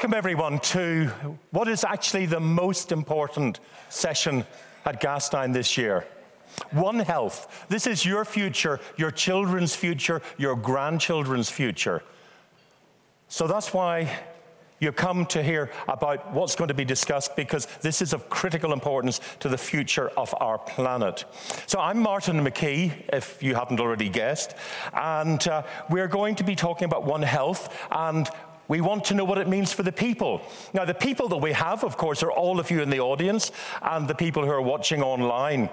Welcome, everyone, to what is actually the most important session at Gastein this year. One Health. This is your future, your children's future, your grandchildren's future. So that's why you come to hear about what's going to be discussed because this is of critical importance to the future of our planet. So, I'm Martin McKee, if you haven't already guessed, and uh, we're going to be talking about One Health and we want to know what it means for the people. Now, the people that we have, of course, are all of you in the audience and the people who are watching online.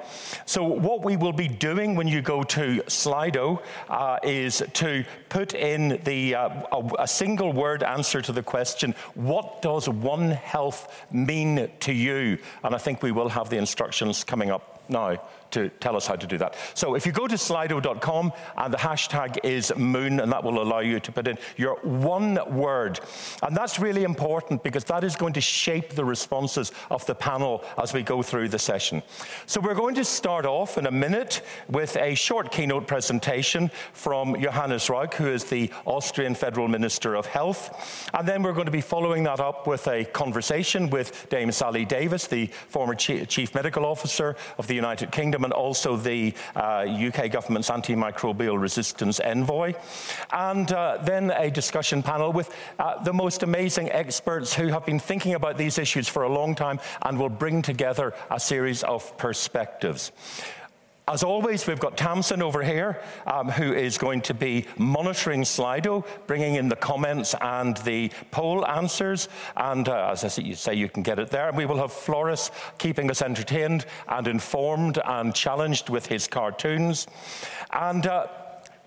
So, what we will be doing when you go to Slido uh, is to put in the, uh, a, a single word answer to the question, What does One Health mean to you? And I think we will have the instructions coming up now to tell us how to do that. So if you go to slido.com and the hashtag is moon, and that will allow you to put in your one word. And that's really important because that is going to shape the responses of the panel as we go through the session. So we're going to start off in a minute with a short keynote presentation from Johannes Rauch, who is the Austrian Federal Minister of Health. And then we're going to be following that up with a conversation with Dame Sally Davies, the former Chief Medical Officer of the United Kingdom Kingdom and also the uh, UK government's antimicrobial resistance envoy. And uh, then a discussion panel with uh, the most amazing experts who have been thinking about these issues for a long time and will bring together a series of perspectives. As always, we've got Tamsin over here, um, who is going to be monitoring Slido, bringing in the comments and the poll answers. And uh, as I say, you can get it there. We will have Floris keeping us entertained and informed and challenged with his cartoons. And uh,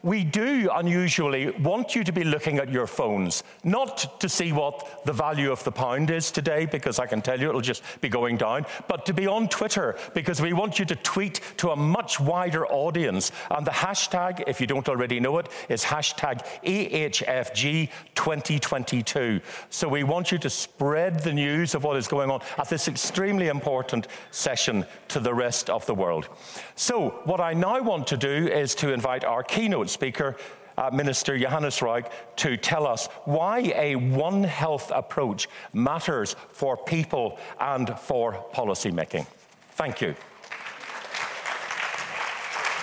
we do unusually want you to be looking at your phones, not to see what the value of the pound is today, because I can tell you it'll just be going down, but to be on Twitter, because we want you to tweet to a much wider audience. And the hashtag, if you don't already know it, is hashtag EHFG2022. So we want you to spread the news of what is going on at this extremely important session to the rest of the world. So, what I now want to do is to invite our keynote speaker, uh, Minister Johannes Rauch, to tell us why a One Health approach matters for people and for policy making. Thank you.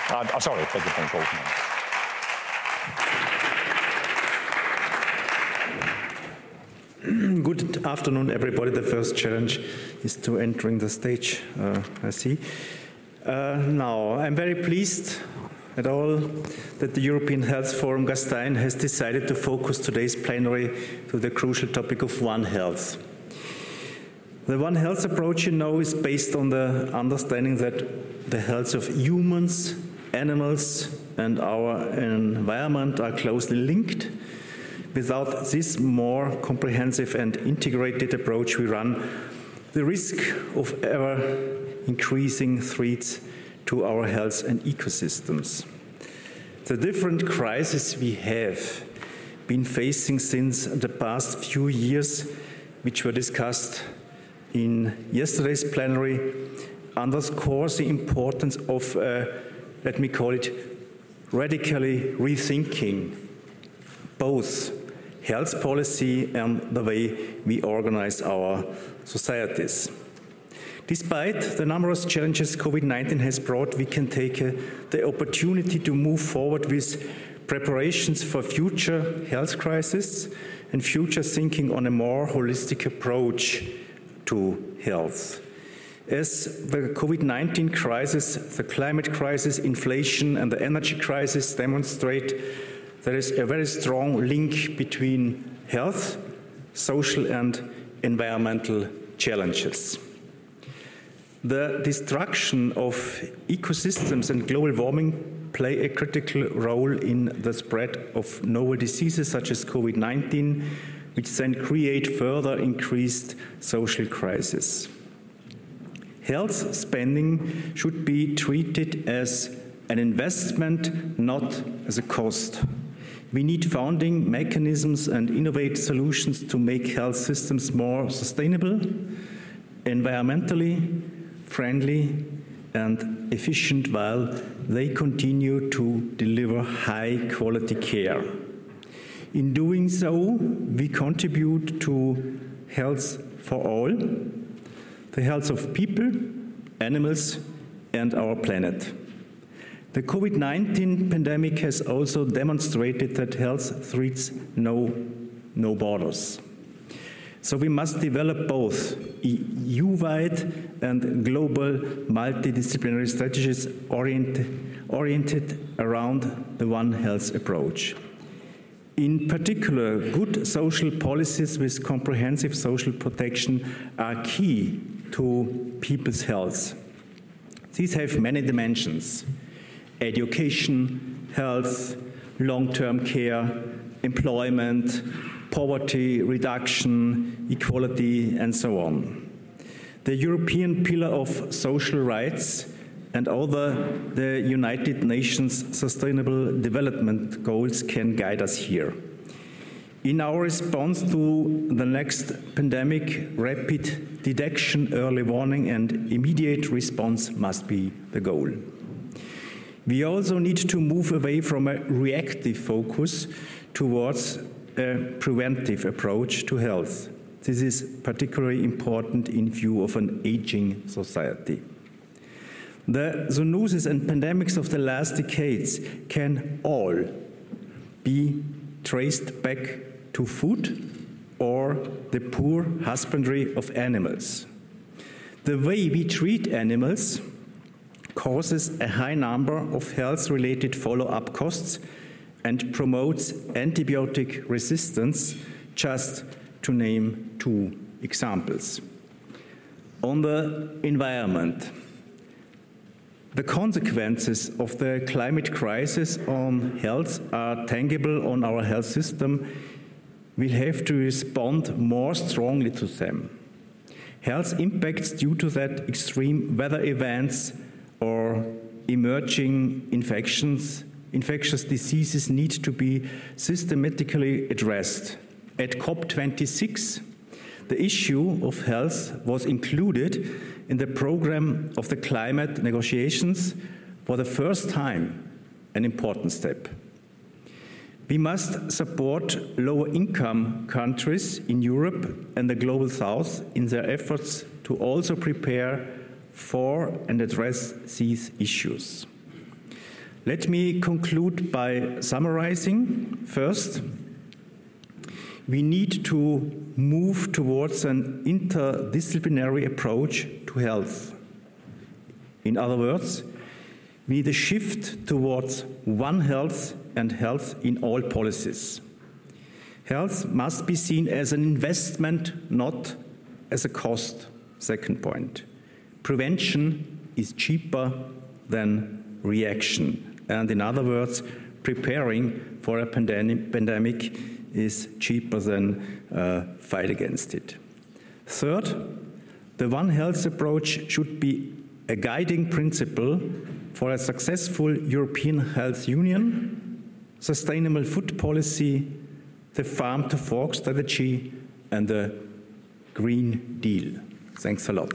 Uh, uh sorry, beg your pardon. Good afternoon, everybody. The first challenge is to entering the stage, uh, I see. Uh, now, I'm very pleased at all that the European Health Forum Gastein has decided to focus today's plenary to the crucial topic of One Health. The One Health approach, you know, is based on the understanding that the health of humans, animals, and our environment are closely linked. Without this more comprehensive and integrated approach, we run the risk of ever increasing threats to our health and ecosystems. The different crises we have been facing since the past few years, which were discussed in yesterday's plenary, underscores the importance of, uh, let me call it, radically rethinking both health policy and the way we organize our societies. Despite the numerous challenges COVID-19 has brought, we can take uh, the opportunity to move forward with preparations for future health crises and future thinking on a more holistic approach to health. As the COVID-19 crisis, the climate crisis, inflation and the energy crisis demonstrate, there is a very strong link between health, social and environmental challenges. The destruction of ecosystems and global warming play a critical role in the spread of novel diseases such as COVID 19, which then create further increased social crisis. Health spending should be treated as an investment, not as a cost. We need founding mechanisms and innovative solutions to make health systems more sustainable, environmentally, friendly, and efficient while they continue to deliver high quality care. In doing so, we contribute to health for all, the health of people, animals, and our planet. The COVID 19 pandemic has also demonstrated that health threats know no borders. So we must develop both EU wide and global multidisciplinary strategies oriented, oriented around the One Health approach. In particular, good social policies with comprehensive social protection are key to people's health. These have many dimensions education, health, long term care, employment, poverty reduction, equality, and so on. The European Pillar of Social Rights and other the United Nations Sustainable Development Goals can guide us here. In our response to the next pandemic, rapid detection, early warning, and immediate response must be the goal. We also need to move away from a reactive focus towards a preventive approach to health. This is particularly important in view of an aging society. The zoonoses and pandemics of the last decades can all be traced back to food or the poor husbandry of animals. The way we treat animals causes a high number of health related follow up costs and promotes antibiotic resistance, just to name two examples. On the environment, the consequences of the climate crisis on health are tangible on our health system. We'll have to respond more strongly to them. Health impacts due to that extreme weather events or emerging infections, infectious diseases need to be systematically addressed. At COP26, the issue of health was included in the program of the climate negotiations for the first time, an important step. We must support lower income countries in Europe and the global south in their efforts to also prepare for and address these issues. Let me conclude by summarizing. First, we need to move towards an interdisciplinary approach to health. In other words, we need a shift towards one health and health in all policies. Health must be seen as an investment, not as a cost. Second point. Prevention is cheaper than reaction. And in other words, preparing for a pandemic is cheaper than uh, fight against it. Third, the One Health approach should be a guiding principle for a successful European Health Union, sustainable food policy, the farm to fork strategy, and the Green Deal. Thanks a lot.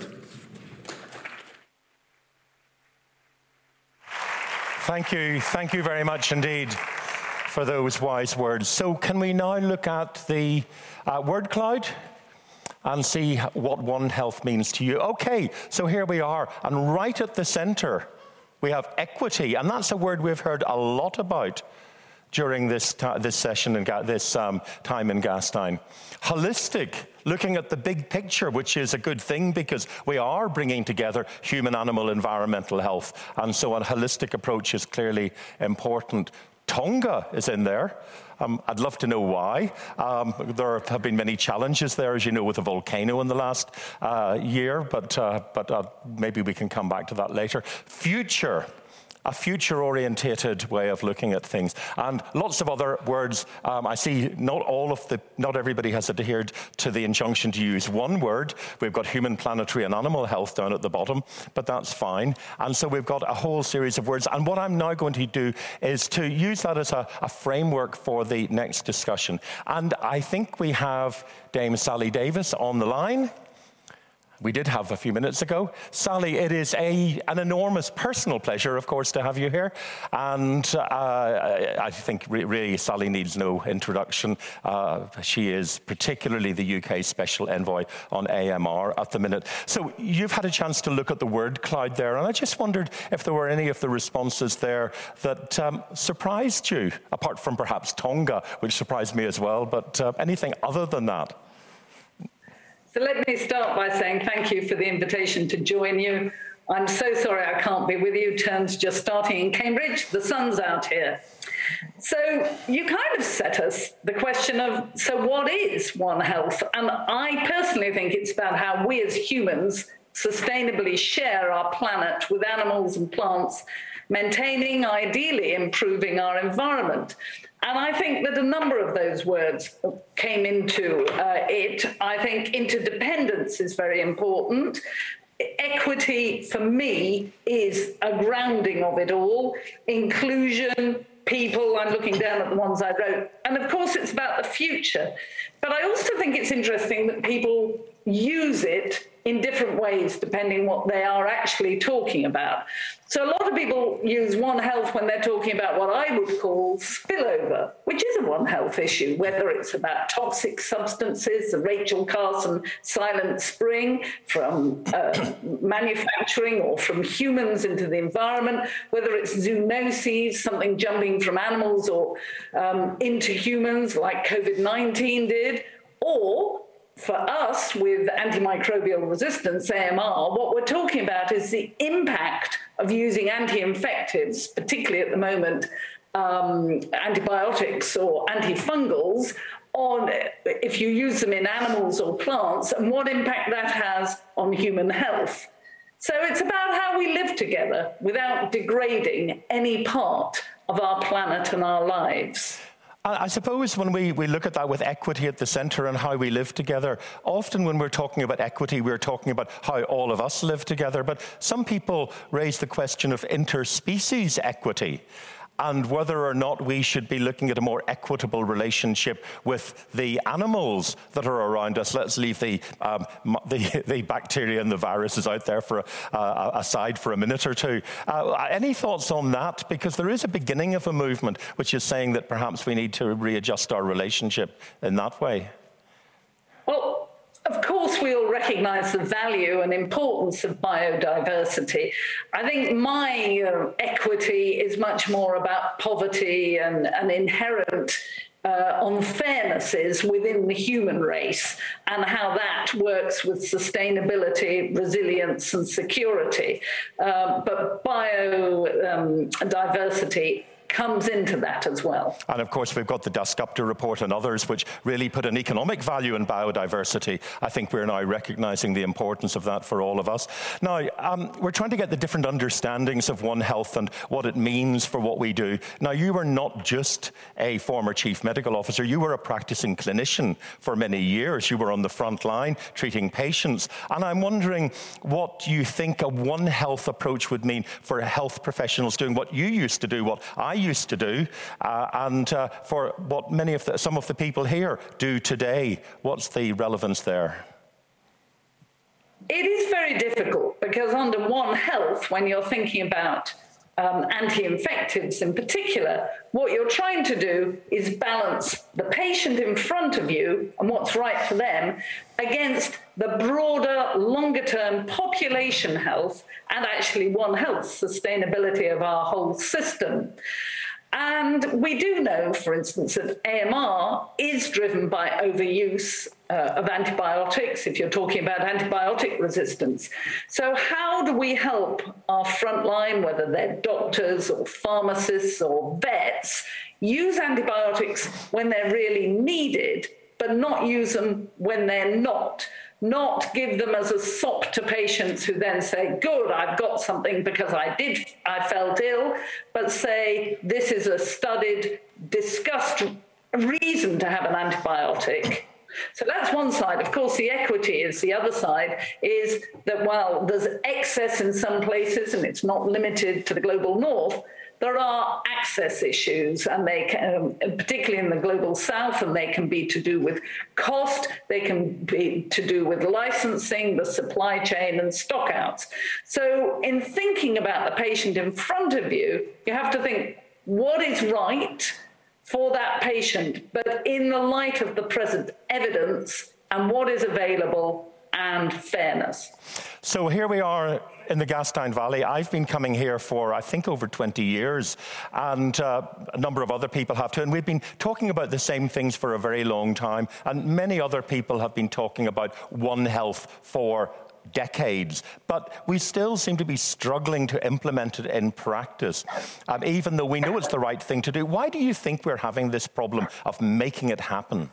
Thank you. Thank you very much indeed for those wise words. So, can we now look at the uh, word cloud? and see what One Health means to you. Okay, so here we are, and right at the center, we have equity, and that's a word we've heard a lot about during this, this session and this um, time in Gastein. Holistic, looking at the big picture, which is a good thing because we are bringing together human, animal, environmental health, and so a holistic approach is clearly important. Tonga is in there. Um, I'd love to know why. Um, there have been many challenges there, as you know, with the volcano in the last uh, year, but, uh, but uh, maybe we can come back to that later. Future a future orientated way of looking at things. And lots of other words. Um, I see not all of the, not everybody has adhered to the injunction to use one word. We've got human, planetary, and animal health down at the bottom, but that's fine. And so we've got a whole series of words. And what I'm now going to do is to use that as a, a framework for the next discussion. And I think we have Dame Sally Davies on the line. We did have a few minutes ago. Sally, it is a, an enormous personal pleasure, of course, to have you here. And uh, I think re- really Sally needs no introduction. Uh, she is particularly the UK Special Envoy on AMR at the minute. So you've had a chance to look at the word cloud there, and I just wondered if there were any of the responses there that um, surprised you, apart from perhaps Tonga, which surprised me as well, but uh, anything other than that? So let me start by saying thank you for the invitation to join you. I'm so sorry I can't be with you. Term's just starting in Cambridge. The sun's out here. So you kind of set us the question of so what is One Health? And I personally think it's about how we as humans sustainably share our planet with animals and plants, maintaining, ideally improving our environment. And I think that a number of those words came into uh, it. I think interdependence is very important. Equity, for me, is a grounding of it all. Inclusion, people, I'm looking down at the ones I wrote. And of course, it's about the future. But I also think it's interesting that people use it in different ways depending what they are actually talking about. So a lot of people use One Health when they're talking about what I would call spillover, which is a One Health issue, whether it's about toxic substances, the Rachel Carson silent spring from uh, manufacturing or from humans into the environment, whether it's zoonoses, something jumping from animals or um, into humans like COVID 19 did, or for us with antimicrobial resistance, AMR, what we're talking about is the impact of using anti infectives, particularly at the moment, um, antibiotics or antifungals, on if you use them in animals or plants, and what impact that has on human health. So it's about how we live together without degrading any part of our planet and our lives. I suppose when we, we look at that with equity at the centre and how we live together, often when we're talking about equity, we're talking about how all of us live together. But some people raise the question of interspecies equity and whether or not we should be looking at a more equitable relationship with the animals that are around us. Let's leave the, um, the, the, bacteria and the viruses out there for uh, aside for a minute or two. Uh, any thoughts on that? Because there is a beginning of a movement which is saying that perhaps we need to readjust our relationship in that way. Well, of course, we all recognize the value and importance of biodiversity. I think my uh, equity is much more about poverty and, and inherent uh, unfairnesses within the human race and how that works with sustainability, resilience, and security. Uh, but biodiversity um, comes into that as well. And of course, we've got the Dasgupta report and others which really put an economic value in biodiversity. I think we're now recognizing the importance of that for all of us. Now, um, we're trying to get the different understandings of One Health and what it means for what we do. Now, you were not just a former chief medical officer, you were a practicing clinician for many years. You were on the front line treating patients. And I'm wondering what you think a One Health approach would mean for health professionals doing what you used to do, what I used to do, uh, and uh, for what many of the, some of the people here do today. What's the relevance there? It is very difficult because under One Health, when you're thinking about um, anti infectives in particular, what you're trying to do is balance the patient in front of you and what's right for them against the broader, longer term population health and actually One Health sustainability of our whole system. And we do know, for instance, that AMR is driven by overuse uh, of antibiotics, if you're talking about antibiotic resistance. So, how do we help our frontline, whether they're doctors or pharmacists or vets, use antibiotics when they're really needed, but not use them when they're not? Not give them as a sop to patients who then say, Good, I've got something because I did, I felt ill, but say, This is a studied, discussed reason to have an antibiotic. So that's one side. Of course, the equity is the other side, is that while there's excess in some places and it's not limited to the global north, there are access issues, and they can, um, particularly in the global south, and they can be to do with cost, they can be to do with licensing, the supply chain, and stockouts. So, in thinking about the patient in front of you, you have to think what is right for that patient, but in the light of the present evidence and what is available and fairness. So here we are in the Gastein Valley. I've been coming here for, I think, over 20 years, and uh, a number of other people have too. And we've been talking about the same things for a very long time. And many other people have been talking about One Health for decades, but we still seem to be struggling to implement it in practice, um, even though we know it's the right thing to do. Why do you think we're having this problem of making it happen?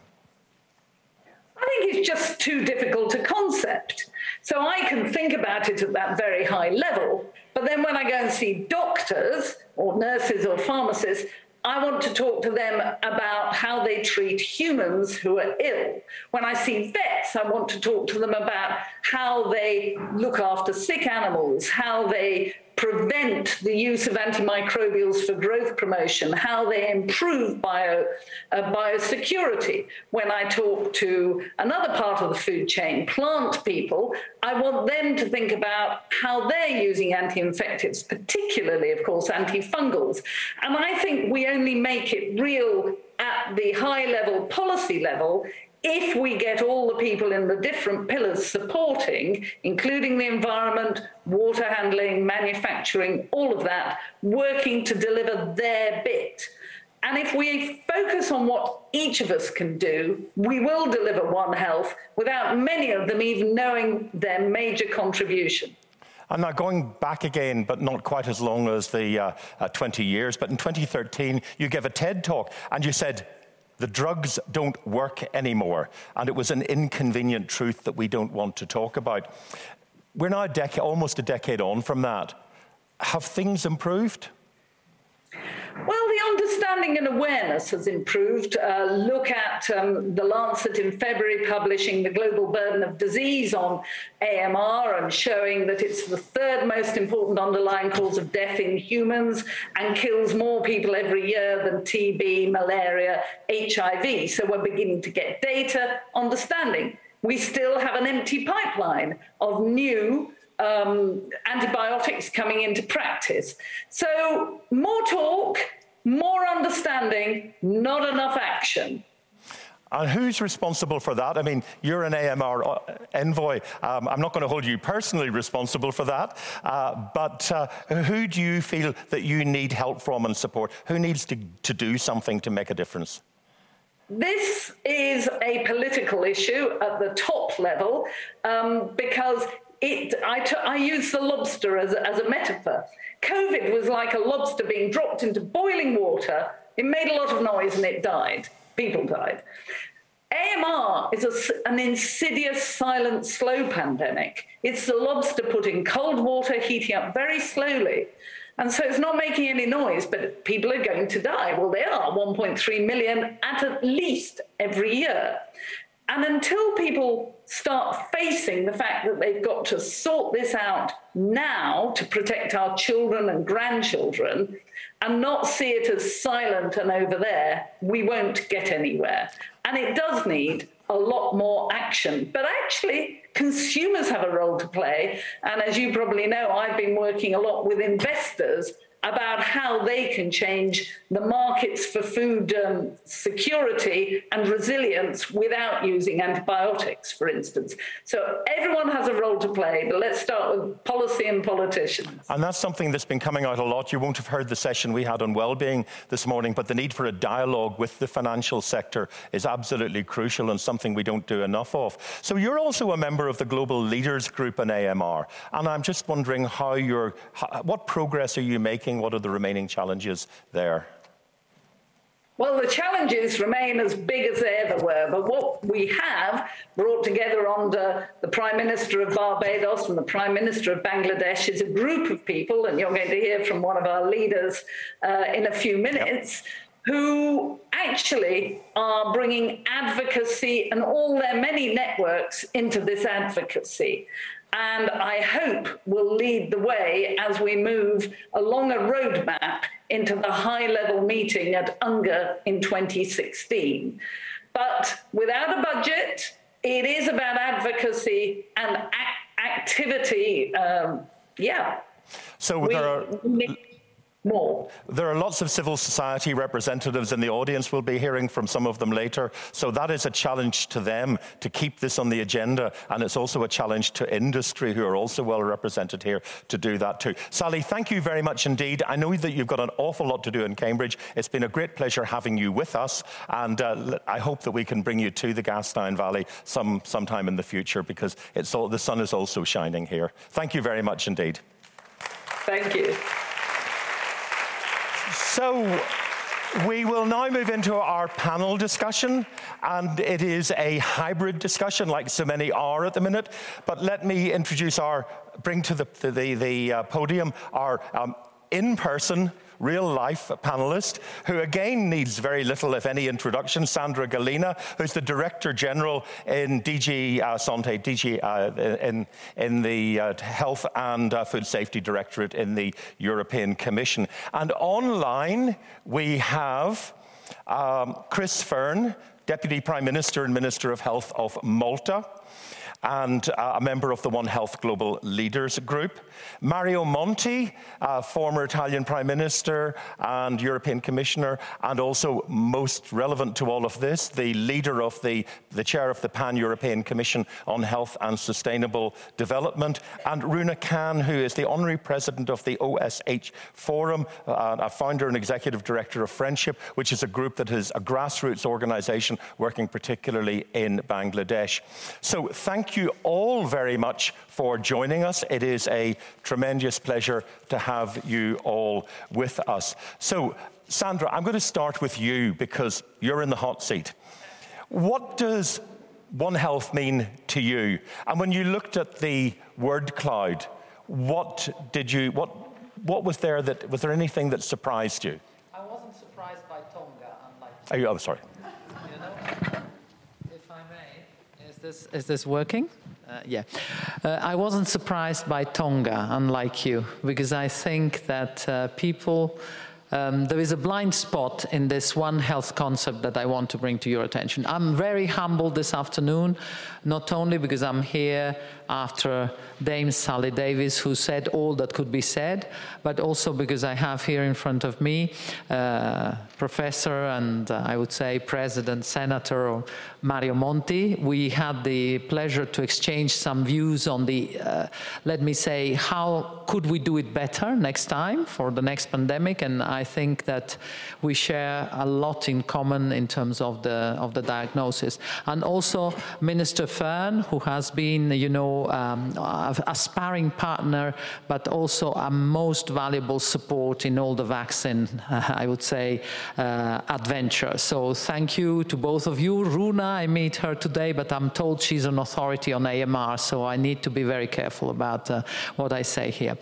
I think it's just too difficult a concept. So I can think about it at that very high level, but then when I go and see doctors or nurses or pharmacists, I want to talk to them about how they treat humans who are ill. When I see vets, I want to talk to them about how they look after sick animals, how they prevent the use of antimicrobials for growth promotion, how they improve bio, uh, biosecurity. When I talk to another part of the food chain, plant people, I want them to think about how they're using anti infectives, particularly, of course, antifungals. And I think we only make it real at the high level policy level if we get all the people in the different pillars supporting, including the environment, water handling, manufacturing, all of that, working to deliver their bit. And if we focus on what each of us can do, we will deliver One Health without many of them even knowing their major contribution. I'm now going back again, but not quite as long as the uh, uh, 20 years. But in 2013, you gave a TED talk and you said, the drugs don't work anymore. And it was an inconvenient truth that we don't want to talk about. We're now a dec- almost a decade on from that. Have things improved? Well, the understanding and awareness has improved. Uh, look at um, the Lancet in February publishing the global burden of disease on AMR and showing that it's the third most important underlying cause of death in humans and kills more people every year than TB, malaria, HIV. So we're beginning to get data, understanding. We still have an empty pipeline of new um, antibiotics coming into practice. So, more talk, more understanding, not enough action. And who's responsible for that? I mean, you're an AMR uh, envoy. Um, I'm not going to hold you personally responsible for that. Uh, but uh, who do you feel that you need help from and support? Who needs to, to do something to make a difference? This is a political issue at the top level um, because it, I, t- I use the lobster as a, as a metaphor. COVID was like a lobster being dropped into boiling water. It made a lot of noise and it died. People died. AMR is a, an insidious, silent, slow pandemic. It's the lobster put in cold water, heating up very slowly. And so it's not making any noise, but people are going to die. Well, they are 1.3 million at least every year. And until people start facing the fact that they've got to sort this out now to protect our children and grandchildren and not see it as silent and over there, we won't get anywhere. And it does need a lot more action. But actually, consumers have a role to play. And as you probably know, I've been working a lot with investors about how they can change the markets for food um, security and resilience without using antibiotics, for instance. So everyone has a role to play, but let's start with policy and politicians. And that's something that's been coming out a lot. You won't have heard the session we had on well-being this morning, but the need for a dialogue with the financial sector is absolutely crucial and something we don't do enough of. So you're also a member of the Global Leaders Group in AMR, and I'm just wondering how you're, what progress are you making what are the remaining challenges there? Well, the challenges remain as big as they ever were, but what we have brought together under the Prime Minister of Barbados and the Prime Minister of Bangladesh is a group of people, and you're going to hear from one of our leaders uh, in a few minutes. Yep. Who actually are bringing advocacy and all their many networks into this advocacy and I hope will lead the way as we move along a roadmap into the high level meeting at UNGA in 2016. But without a budget, it is about advocacy and activity. Um, yeah. So we, there are more. There are lots of civil society representatives in the audience. We'll be hearing from some of them later. So that is a challenge to them to keep this on the agenda. And it's also a challenge to industry, who are also well represented here, to do that too. Sally, thank you very much indeed. I know that you've got an awful lot to do in Cambridge. It's been a great pleasure having you with us. And uh, I hope that we can bring you to the Gastein Valley some, sometime in the future because it's all, the sun is also shining here. Thank you very much indeed. Thank you. So, we will now move into our panel discussion, and it is a hybrid discussion, like so many are at the minute. But let me introduce our, bring to the, the, the uh, podium our um, in person real life panelist, who again needs very little, if any, introduction, Sandra Gallina, who's the Director General in DG uh, Sante, DG uh, in, in the uh, Health and uh, Food Safety Directorate in the European Commission. And online, we have um, Chris Fearne, Deputy Prime Minister and Minister of Health of Malta and uh, a member of the One Health Global Leaders Group. Mario Monti, uh, former Italian Prime Minister and European Commissioner, and also most relevant to all of this, the leader of the, the chair of the Pan European Commission on Health and Sustainable Development, and Runa Khan, who is the honorary president of the OSH Forum, uh, a founder and executive director of Friendship, which is a group that is a grassroots organization working particularly in Bangladesh. So, thank thank you all very much for joining us. It is a tremendous pleasure to have you all with us. So, Sandra, I'm going to start with you because you're in the hot seat. What does One Health mean to you? And when you looked at the word cloud, what did you, what, what was there that, was there anything that surprised you? I wasn't surprised by Tonga, unlike. Oh, you, oh sorry this, is this working? Uh, yeah. Uh, I wasn't surprised by Tonga, unlike you, because I think that uh, people um, there is a blind spot in this One Health concept that I want to bring to your attention. I'm very humbled this afternoon, not only because I'm here after Dame Sally Davies, who said all that could be said, but also because I have here in front of me uh, Professor and uh, I would say President Senator Mario Monti. We had the pleasure to exchange some views on the, uh, let me say, how could we do it better next time for the next pandemic, and I think that we share a lot in common in terms of the of the diagnosis. And also Minister Fearne, who has been, you know, um, a, sparring partner, but also a most valuable support in all the vaccine, uh, I would say, adventure. So thank you to both of you. Runa, I meet her today, but I'm told she's an authority on AMR, so I need to be very careful about uh, what I say here.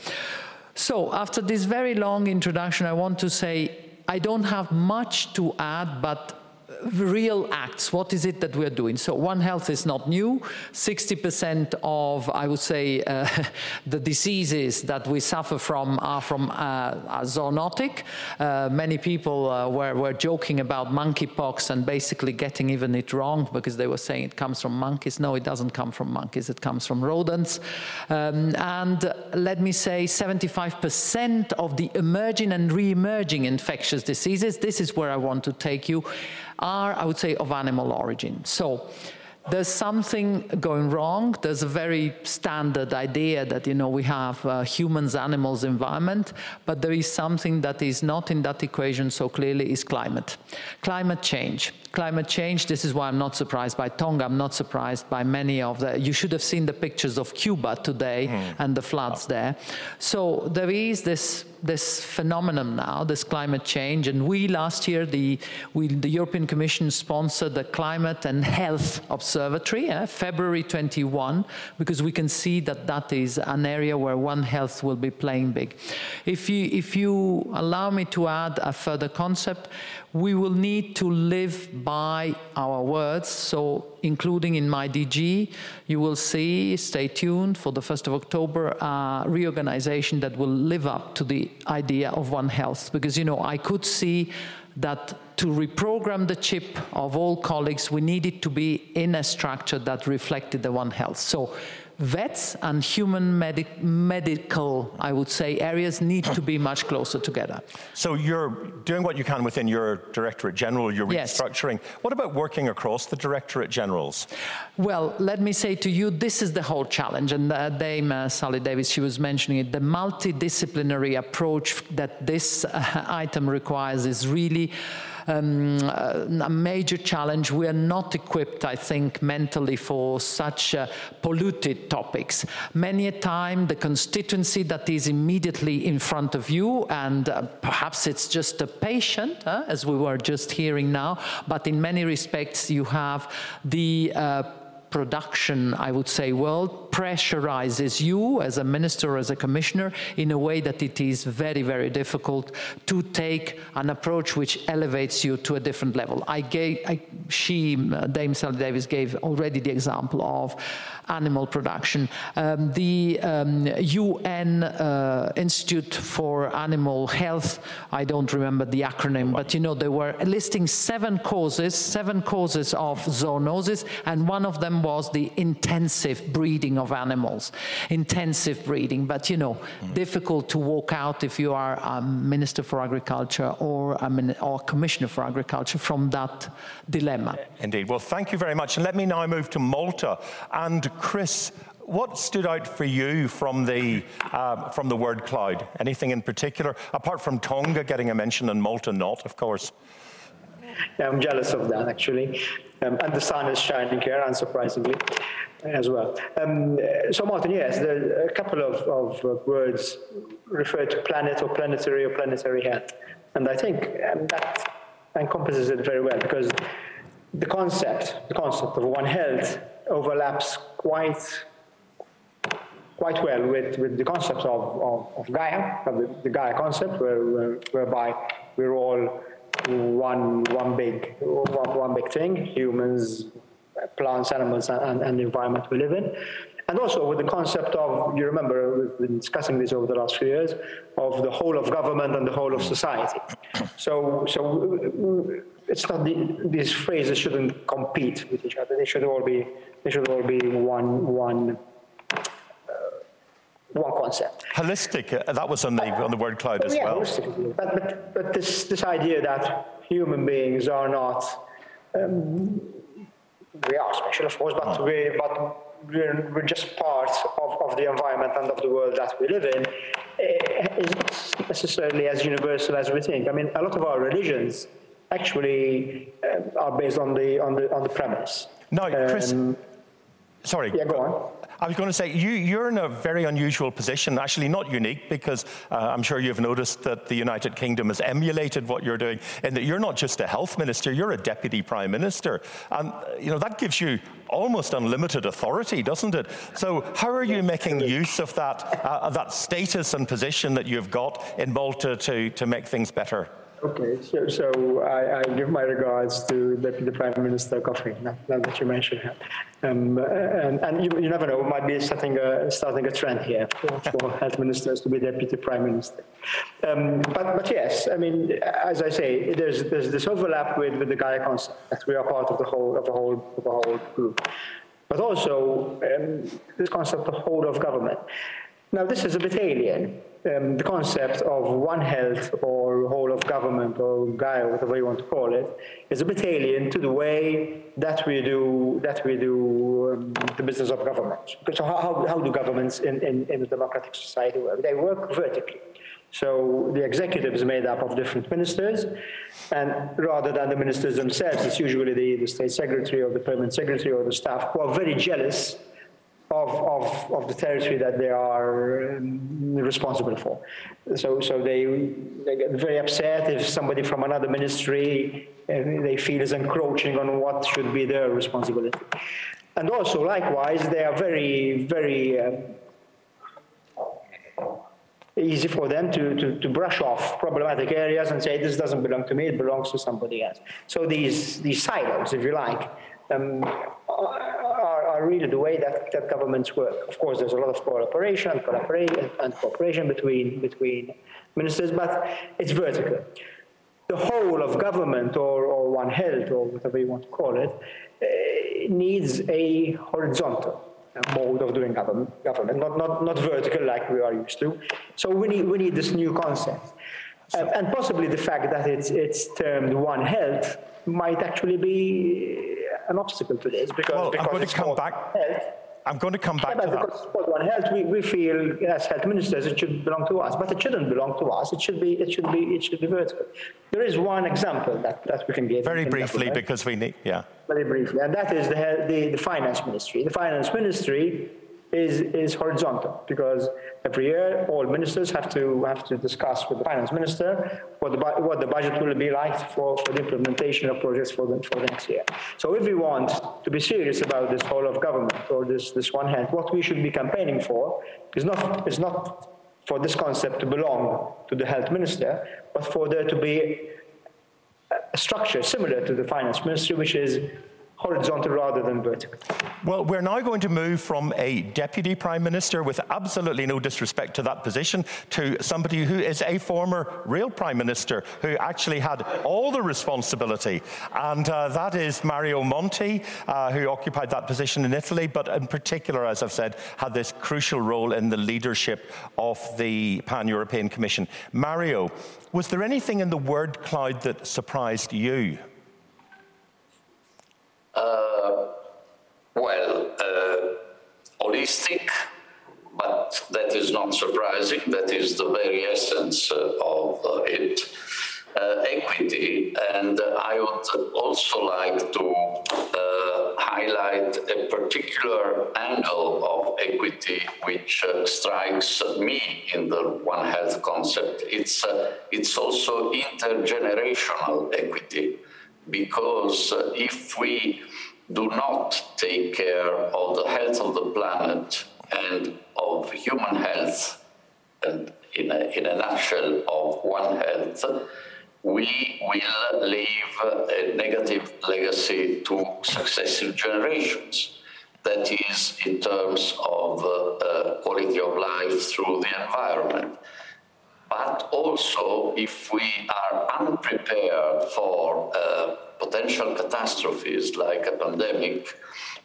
So after this very long introduction, I want to say I don't have much to add, but real acts. What is it that we're doing? So One Health is not new. 60% of, I would say, uh, the diseases that we suffer from are from uh, zoonotic. Uh, many people uh, were, were joking about monkeypox and basically getting even it wrong because they were saying it comes from monkeys. No, it doesn't come from monkeys. It comes from rodents. Um, and let me say 75% of the emerging and re-emerging infectious diseases, this is where I want to take you, are, I would say, of animal origin. So there's something going wrong. There's a very standard idea that, you know, we have uh, humans, animals, environment, but there is something that is not in that equation so clearly is climate. Climate change. Climate change, this is why I'm not surprised by Tonga, I'm not surprised by many of the, you should have seen the pictures of Cuba today mm. and the floods oh. there. So there is this this phenomenon now, this climate change. And we last year, the, we, the European Commission sponsored the Climate and Health Observatory, eh, February 21, because we can see that that is an area where One Health will be playing big. If you, if you allow me to add a further concept, we will need to live by our words. So, including in my DG, you will see, stay tuned for the 1st of October, a reorganization that will live up to the idea of One Health. Because, you know, I could see that to reprogram the chip of all colleagues, we needed to be in a structure that reflected the One Health. So vets and human medic medical, I would say, areas need to be much closer together. So you're doing what you can within your Directorate General, you're yes. restructuring. What about working across the Directorate Generals? Well, let me say to you, this is the whole challenge. And uh, Dame uh, Sally Davies, she was mentioning it, the multidisciplinary approach that this uh, item requires is really um, a major challenge. We are not equipped, I think, mentally for such uh, polluted topics. Many a time, the constituency that is immediately in front of you, and uh, perhaps it's just a patient, uh, as we were just hearing now, but in many respects, you have the uh, production, I would say, world pressurizes you as a minister, as a commissioner, in a way that it is very, very difficult to take an approach which elevates you to a different level. I gave, I, she, uh, Dame Sally Davies, gave already the example of animal production. Um, the um, UN uh, Institute for Animal Health, I don't remember the acronym, but you know, they were listing seven causes, seven causes of zoonosis, and one of them was the intensive breeding of animals. Intensive breeding, but you know, mm. difficult to walk out if you are a Minister for Agriculture or a, or Commissioner for Agriculture from that dilemma. Indeed. Well, thank you very much. And let me now move to Malta. And Chris, what stood out for you from the uh, from the word cloud? Anything in particular, apart from Tonga getting a mention and Malta not, of course? Yeah, I'm jealous of that actually, um, and the sun is shining here, unsurprisingly, as well. Um, so, Martin, yes, there a couple of, of uh, words refer to planet or planetary or planetary health, and I think um, that encompasses it very well because the concept, the concept of One Health overlaps quite quite well with, with the concept of, of, of Gaia, of the, the, Gaia concept, where, where, whereby we're all one one big one, one big thing: humans, plants, animals, and, and the environment we live in. And also with the concept of, you remember, we've been discussing this over the last few years, of the whole of government and the whole of society. So, so it's not the, these phrases shouldn't compete with each other. They should all be, they should all be one, one, uh, one concept. Holistic, uh, that was on the, on the word cloud as yeah, well. Holistic. But, but, but this, this idea that human beings are not, um, we are special, of course, but, oh. we, but we're, we're just part of, of the environment and of the world that we live in eh, is not necessarily as universal as we think. I mean, a lot of our religions actually uh, are based on the on the on the premise. No, Chris. Um, sorry. Yeah, go on. I was going to say, you, are in a very unusual position, actually not unique, because uh, I'm sure you've noticed that the United Kingdom has emulated what you're doing, and that you're not just a health minister, you're a deputy prime minister. And, you know, that gives you almost unlimited authority, doesn't it? So, how are you making use of that, uh, that status and position that you've got in Malta to, to make things better? Okay, so, so I, I, give my regards to the Prime Minister Coffey, now, now that you mention him. Um, and, and you, you, never know, might be starting a, starting a trend here for, for health ministers to be deputy prime minister. Um, but, but yes, I mean, as I say, there's, there's this overlap with, with the Gaia concept that we are part of the whole, of the whole, of the whole group. But also um, this concept of whole of government. Now, this is a bit alien um, the concept of one health or whole of government or Gaia, whatever you want to call it, is a bit alien to the way that we do that we do um, the business of government. So how, how do governments in, in, in a democratic society work? They work vertically. So the executive is made up of different ministers, and rather than the ministers themselves, it's usually the, the state secretary or the permanent secretary or the staff who are very jealous of, of, of the territory that they are um, responsible for. So, so they, they get very upset if somebody from another ministry uh, they feel is encroaching on what should be their responsibility. And also, likewise, they are very, very, uh, easy for them to, to, to, brush off problematic areas and say, this doesn't belong to me, it belongs to somebody else. So these, these silos, if you like, um, are, are, really the way that, that governments work. Of course, there's a lot of cooperation and cooperation, and cooperation between, between ministers, but it's vertical. The whole of government or, or One Health or whatever you want to call it uh, needs a horizontal mode of doing government, government not, not, not vertical like we are used to. So we need, we need this new concept. Um, and possibly the fact that it's, it's termed One Health might actually be an obstacle to this because, well, because I'm going to come back. Health, I'm going to come back yeah, to because that. Because One Health, we, we feel as health ministers it should belong to us, but it shouldn't belong to us. It should be it should be it should be vertical. There is one example that, that we can give. Very briefly, because we need yeah. Very briefly, and that is the the, the finance ministry. The finance ministry is, is horizontal because every year all ministers have to have to discuss with the finance minister what the, what the budget will be like for, for the implementation of projects for the, for the next year. So if we want to be serious about this whole of government or this, this one hand, what we should be campaigning for is not, is not for this concept to belong to the health minister, but for there to be a structure similar to the finance ministry, which is horizontal rather than vertical. Well, we're now going to move from a deputy prime minister, with absolutely no disrespect to that position, to somebody who is a former real prime minister who actually had all the responsibility. And uh, that is Mario Monti, uh, who occupied that position in Italy, but in particular, as I've said, had this crucial role in the leadership of the Pan European Commission. Mario, was there anything in the word cloud that surprised you? Uh, well, uh, holistic, but that is not surprising. That is the very essence uh, of uh, it. Uh, equity, and I would also like to highlight a particular angle of equity which uh, strikes me in the One Health concept. It's, uh, it's also intergenerational equity because uh, if we do not take care of the health of the planet and of human health, and in a, in a nutshell, of one health, we will leave a negative legacy to successive generations. That is, in terms of uh, uh, quality of life through the environment but also if we are unprepared for uh, potential catastrophes like a pandemic,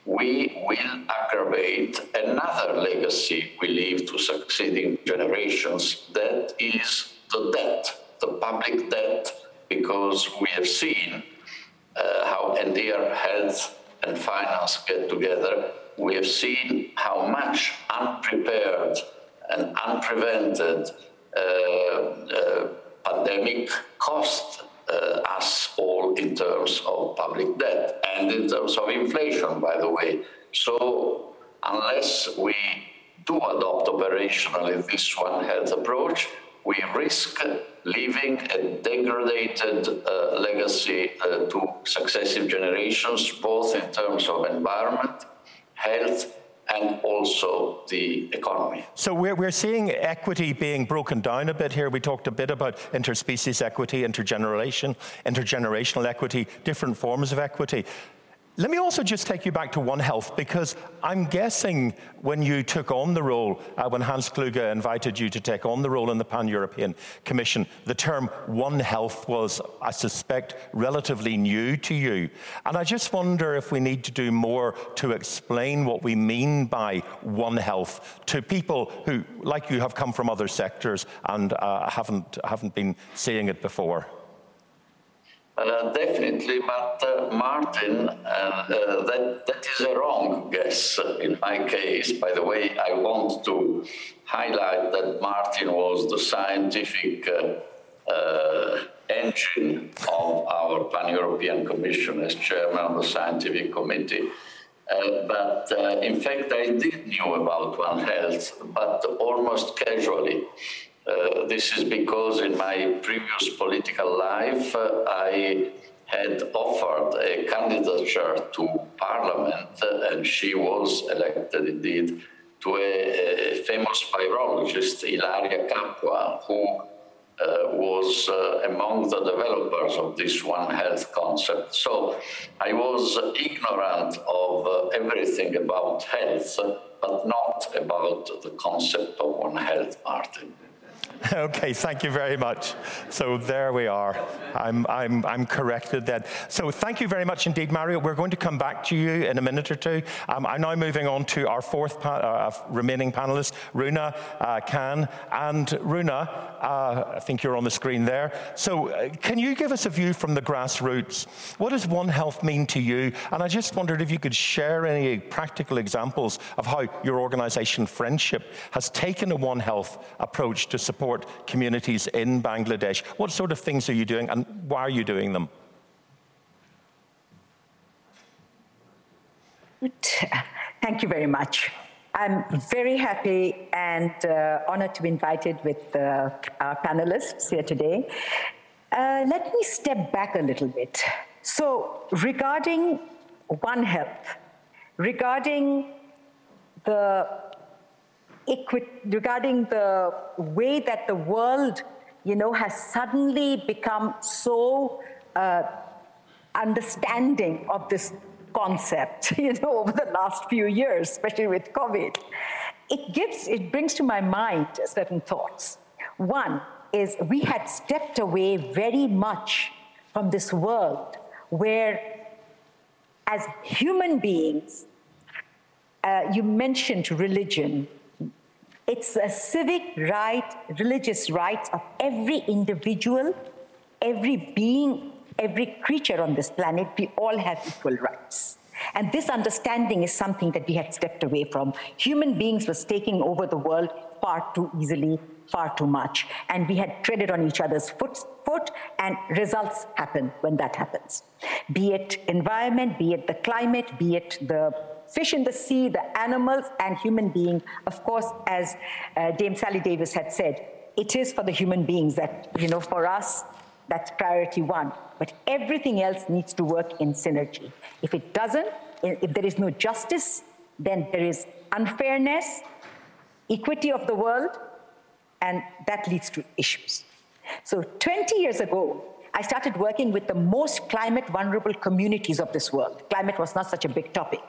we will aggravate another legacy we leave to succeeding generations that is the debt, the public debt, because we have seen uh, how NDR health and finance get together. We have seen how much unprepared and unprevented pandemic cost uh, us all in terms of public debt and in terms of inflation, by the way. So, unless we do adopt operationally this One Health approach, we risk leaving a degraded uh, legacy uh, to successive generations, both in terms of environment, health, and also the economy. So we're, we're seeing equity being broken down a bit here. We talked a bit about interspecies equity, intergeneration, intergenerational equity, different forms of equity. Let me also just take you back to One Health because I'm guessing when you took on the role, uh, when Hans Kluge invited you to take on the role in the Pan European Commission, the term One Health was, I suspect, relatively new to you. And I just wonder if we need to do more to explain what we mean by One Health to people who, like you, have come from other sectors and uh, haven't, haven't been seeing it before. Uh, definitely, but uh, Martin, uh, that, that is a wrong guess in my case. By the way, I want to highlight that Martin was the scientific uh, uh, engine of our Pan European Commission as chairman of the scientific committee. but in fact, I did knew about One Health, but almost casually. Uh, this is because in my previous political life, uh, I had offered a candidature to parliament, uh, and she was elected indeed to a, a famous virologist, Ilaria Capua, who uh, was uh, among the developers of this One Health concept. So I was ignorant of uh, everything about health, but not about the concept of One Health, Martin. Okay, thank you very much. So there we are. I'm, I'm, I'm corrected then. So thank you very much indeed, Mario. We're going to come back to you in a minute or two. Um, I'm now moving on to our fourth pa- uh, remaining panelist, Runa uh, Khan. And Runa, uh, I think you're on the screen there. So uh, can you give us a view from the grassroots? What does One Health mean to you? And I just wondered if you could share any practical examples of how your organization, Friendship, has taken a One Health approach to support support communities in Bangladesh. What sort of things are you doing and why are you doing them? Thank you very much. I'm very happy and uh, honored to be invited with uh, our panelists here today. Uh, let me step back a little bit. So, regarding One Health, regarding the regarding the way that the world, you know, has suddenly become so uh, understanding of this concept, you know, over the last few years, especially with COVID. It gives, it brings to my mind certain thoughts. One is we had stepped away very much from this world where, as human beings, uh, you mentioned religion, it's a civic right, religious rights of every individual, every being, every creature on this planet. We all have equal rights. And this understanding is something that we had stepped away from. Human beings was taking over the world far too easily, far too much. And we had treaded on each other's foot, foot, and results happen when that happens. Be it environment, be it the climate, be it the fish in the sea, the animals, and human being. Of course, as uh, Dame Sally Davies had said, it is for the human beings that, you know, for us, that's priority one. But everything else needs to work in synergy. If it doesn't, if there is no justice, then there is unfairness, equity of the world, and that leads to issues. So 20 years ago, I started working with the most climate vulnerable communities of this world. Climate was not such a big topic.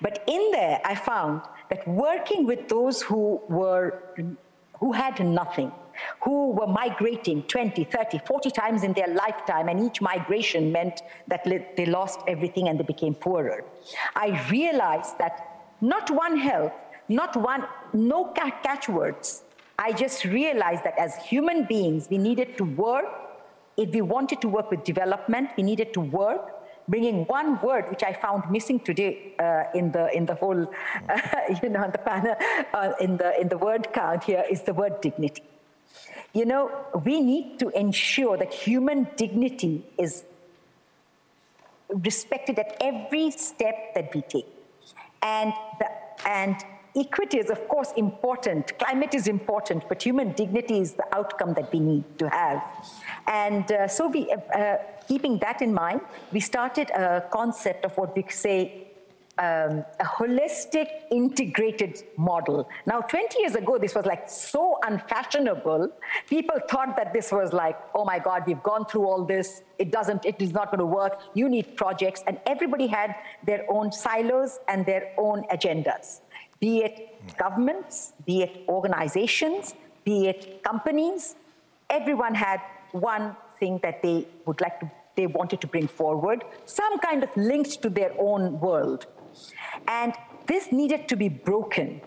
But in there, I found that working with those who were who had nothing, who were migrating 20, 30, 40 times in their lifetime, and each migration meant that they lost everything and they became poorer. I realized that not one health, not one, no catchwords. I just realized that as human beings, we needed to work. If we wanted to work with development, we needed to work bringing one word which I found missing today uh, in the in the whole uh, you know the panel uh, in the in the word count here is the word dignity. You know, we need to ensure that human dignity is respected at every step that we take, and the, and equity is, of course, important. Climate is important, but human dignity is the outcome that we need to have. And uh, so, we, uh, keeping that in mind, we started a concept of what we say um, a holistic, integrated model. Now, 20 years ago, this was like so unfashionable. People thought that this was like, oh my God, we've gone through all this. It doesn't, it is not going to work. You need projects. And everybody had their own silos and their own agendas be it governments, be it organizations, be it companies, everyone had one thing that they would like to, they wanted to bring forward, some kind of linked to their own world. And this needed to be broken.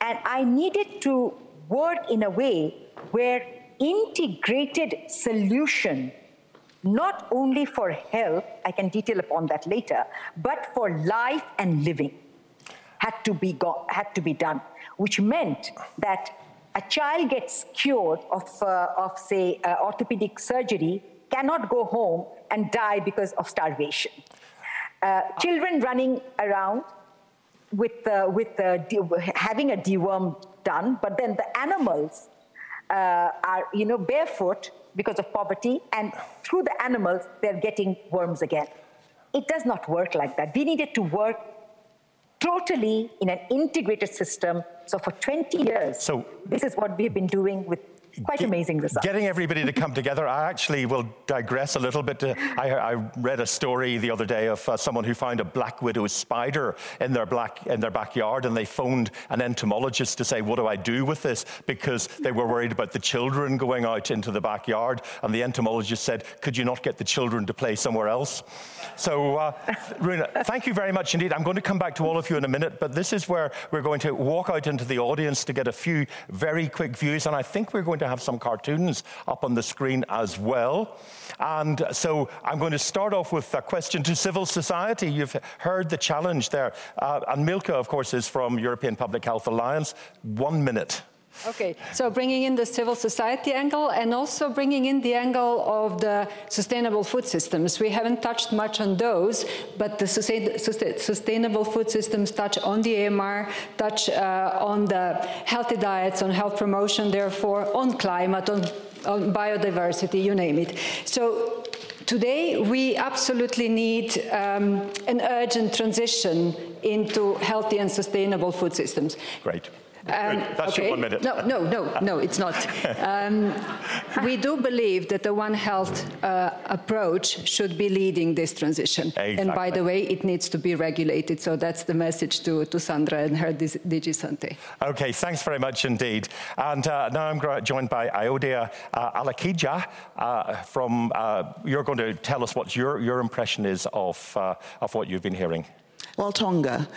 And I needed to work in a way where integrated solution, not only for health, I can detail upon that later, but for life and living had to be, go- had to be done, which meant that a child gets cured of, uh, of say, uh, orthopedic surgery, cannot go home and die because of starvation. Uh, children running around with, uh, with de- having a deworm done, but then the animals uh, are, you know, barefoot because of poverty, and through the animals, they're getting worms again. It does not work like that. We needed to work totally in an integrated system. So for 20 years, so this is what we've been doing with quite amazing results. Getting everybody to come together. I actually will digress a little bit. I, I read a story the other day of uh, someone who found a black widow spider in their black in their backyard, and they phoned an entomologist to say, "What do I do with this?" Because they were worried about the children going out into the backyard, and the entomologist said, "Could you not get the children to play somewhere else?" So, uh, Runa, thank you very much indeed. I'm going to come back to all of you in a minute, but this is where we're going to walk out into the audience to get a few very quick views, and I think we're going to have some cartoons up on the screen as well. And so I'm going to start off with a question to civil society. You've heard the challenge there. Uh, and Milka, of course, is from European Public Health Alliance. One minute. Okay, so bringing in the civil society angle and also bringing in the angle of the sustainable food systems. We haven't touched much on those, but the sustain, sustainable food systems touch on the AMR, touch uh, on the healthy diets, on health promotion, therefore, on climate, on, on biodiversity, you name it. So Today, we absolutely need um, an urgent transition into healthy and sustainable food systems. Great. Um, That's okay. one minute. No, no, no, no, it's not. Um, we do believe that the One Health uh, approach should be leading this transition. Exactly. And by the way, it needs to be regulated. So that's the message to, to Sandra and her DG SANTE. Okay, thanks very much indeed. And uh, now I'm joined by Ayoade uh, Alakija uh, from, uh, you're going to tell us what your, your impression is of, uh, of what you've been hearing. Well, Tonga.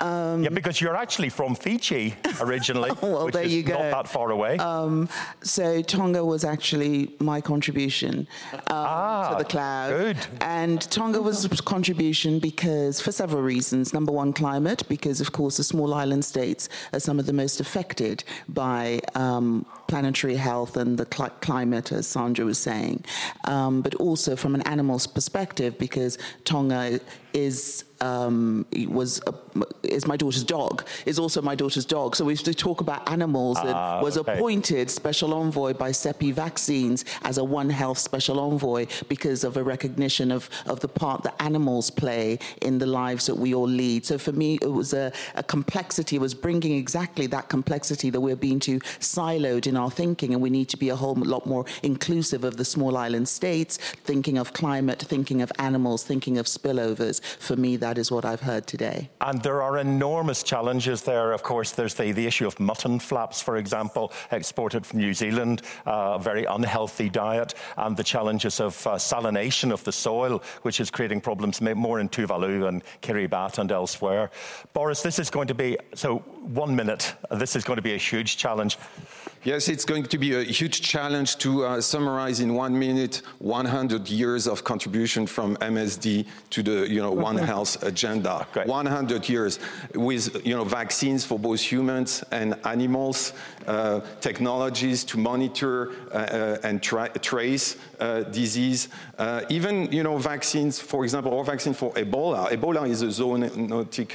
Um, yeah, because you're actually from Fiji originally, well, which there is you go. not that far away. Um, so Tonga was actually my contribution um, ah, to the cloud. Good. And Tonga was a contribution because, for several reasons. Number one, climate, because of course the small island states are some of the most affected by um, planetary health and the cl- climate, as Sandra was saying. Um, but also from an animal's perspective, because Tonga is um, was a, is my daughter's dog is also my daughter's dog. So we used to talk about animals and ah, was okay. appointed special envoy by CEPI Vaccines as a One Health special envoy because of a recognition of, of the part that animals play in the lives that we all lead. So for me, it was a, a complexity. It was bringing exactly that complexity that we're being too siloed in our thinking, and we need to be a whole lot more inclusive of the small island states, thinking of climate, thinking of animals, thinking of spillovers. For me, that is what I've heard today. And there are enormous challenges there. Of course, there's the, the issue of mutton flaps, for example, exported from New Zealand, uh, a very unhealthy diet, and the challenges of uh, salination of the soil, which is creating problems more in Tuvalu and Kiribati and elsewhere. Boris, this is going to be, so one minute, this is going to be a huge challenge. Yes, it's going to be a huge challenge to uh, summarize in one minute 100 years of contribution from MSD to the you know One Health agenda. Great. 100 years with you know vaccines for both humans and animals, uh, technologies to monitor uh, uh and tra trace uh, disease, uh, even you know vaccines, for example, or vaccine for Ebola. Ebola is a zoonotic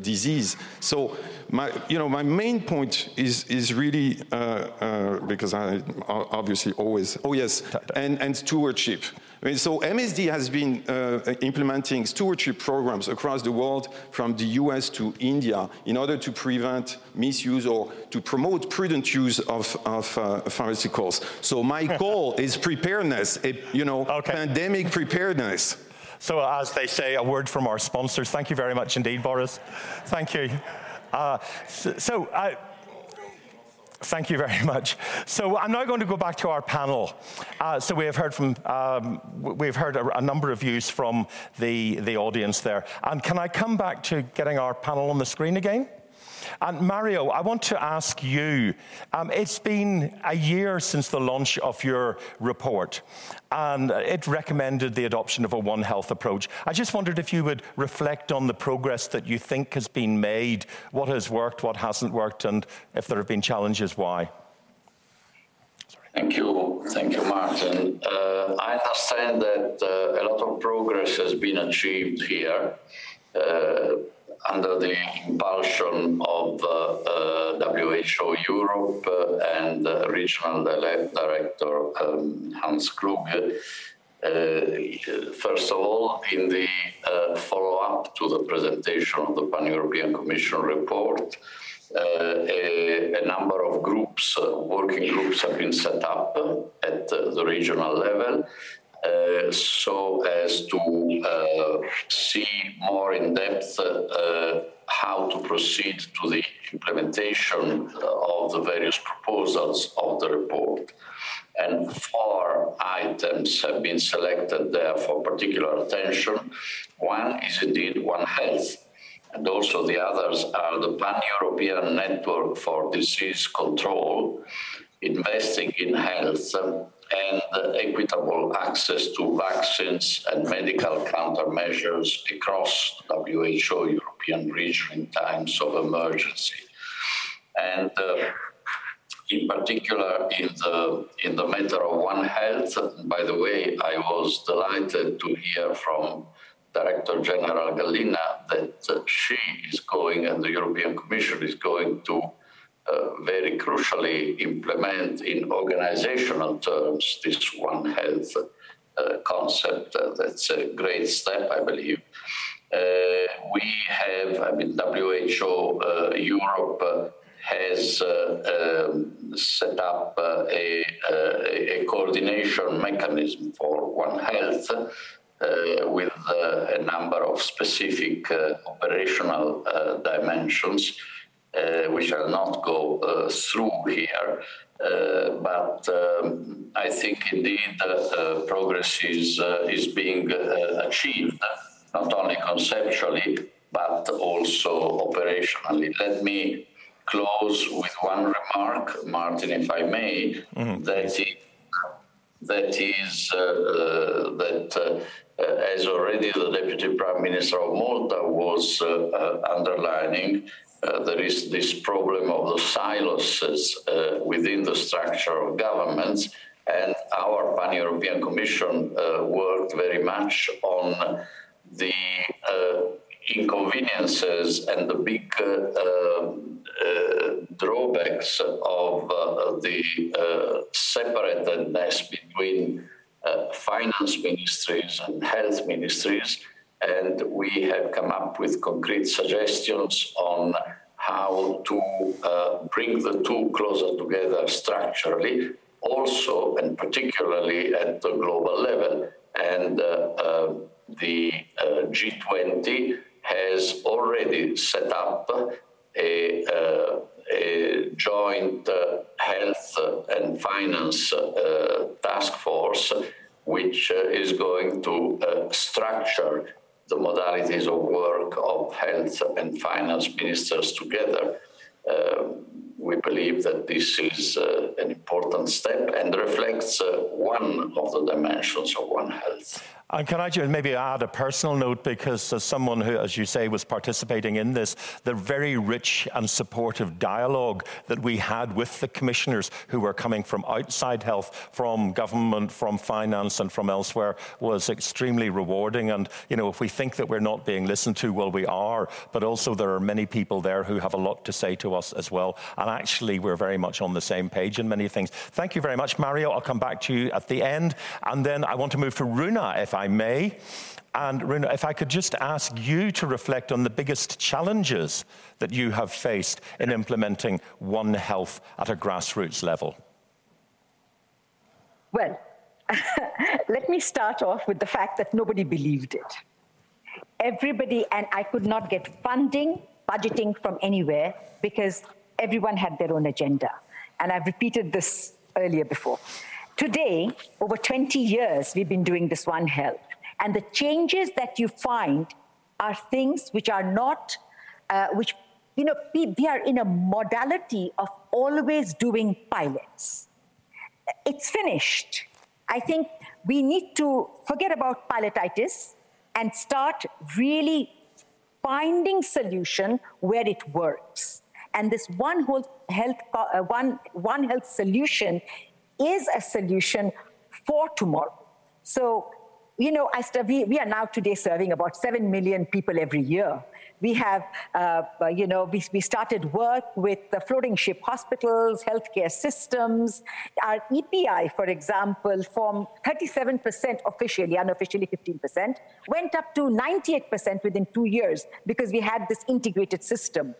disease. So my, you know, my main point is, is really, uh, uh, because I obviously always, oh yes, and, and stewardship. I mean, so MSD has been uh, implementing stewardship programs across the world from the US to India in order to prevent misuse or to promote prudent use of, of uh, pharmaceuticals. So my goal is preparedness, a, you know, okay. pandemic preparedness. So as they say, a word from our sponsors. Thank you very much indeed, Boris. Thank you. Uh, so, so uh, Thank you very much. So I'm now going to go back to our panel. Uh, so we have heard from um, we've heard a, a, number of views from the the audience there. And can I come back to getting our panel on the screen again? And Mario, I want to ask you um, it's been a year since the launch of your report, and it recommended the adoption of a One Health approach. I just wondered if you would reflect on the progress that you think has been made, what has worked, what hasn't worked, and if there have been challenges, why. Thank you. Thank you, Martin. Uh, I understand that uh, a lot of progress has been achieved here. Uh, under the impulsion of uh, uh, WHO Europe uh, and regional director um, Hans Kluge. Uh, first of all, in the uh, follow up to the presentation of the Pan European Commission report, uh, a, a, number of groups, working groups, have been set up at the regional level. Uh, so as to uh, see more in depth how to proceed to the implementation of the various proposals of the report and four items have been selected there for particular attention. One is indeed One Health, and also the others are the Pan European Network for Disease Control, investing in health, and equitable access to vaccines and medical countermeasures across WHO European region in times of emergency. And uh, in particular in the in the matter of One Health. By the way, I was delighted to hear from Director General Gallina that she is going and the European Commission is going to uh, very crucially implement in organizational terms this One Health uh, concept. Uh, that's a great step, I believe. Uh, we have, I mean, WHO uh, Europe has um, set up a, a, coordination mechanism for One Health with a number of specific operational dimensions, which I'll not go through here. but um, I think indeed progress is, is being achieved, not only conceptually, but also operationally. Let me close with one remark, Martin, if I may, mm-hmm. that, it, that is uh, uh, that. Uh, as already the Deputy Prime Minister of Malta was uh, uh, underlining, uh, there is this problem of the silos within the structure of governments, and our Pan European Commission worked very much on the inconveniences and the big uh, uh, drawbacks of uh, the separatedness between finance ministries and health ministries. And we have come up with concrete suggestions on how to uh, bring the two closer together structurally, also and particularly at the global level. And uh, uh, the G20 has already set up a, uh, a joint uh, health and finance uh, task force, which uh, is going to uh, structure the modalities of work of health and finance ministers together. Um, we believe that this is uh, an important step and reflects one of the dimensions of One Health. And can I just maybe add a personal note because as someone who, as you say, was participating in this, the very rich and supportive dialogue that we had with the commissioners who were coming from outside health, from government, from finance, and from elsewhere was extremely rewarding. And you know, if we think that we're not being listened to, well, we are. But also, there are many people there who have a lot to say to us as well. And actually, we're very much on the same page in many things. Thank you very much, Mario. I'll come back to you at the end, and then I want to move to Runa, if I I may. And Runa, if I could just ask you to reflect on the biggest challenges that you have faced in implementing One Health at a grassroots level. Well, let me start off with the fact that nobody believed it. Everybody, and I could not get funding, budgeting from anywhere because everyone had their own agenda. And I've repeated this earlier before. Today, over 20 years, we've been doing this One Health. And the changes that you find are things which are not, uh, which, you know, we, are in a modality of always doing pilots. It's finished. I think we need to forget about pilotitis and start really finding solution where it works. And this one whole health, uh, one, one health solution is a solution for tomorrow. So, you know, we, we are now today serving about 7 million people every year. We have, uh, you know, we, we started work with the floating ship hospitals, healthcare systems. Our EPI, for example, from 37% officially, unofficially 15%, went up to 98% within two years because we had this integrated system.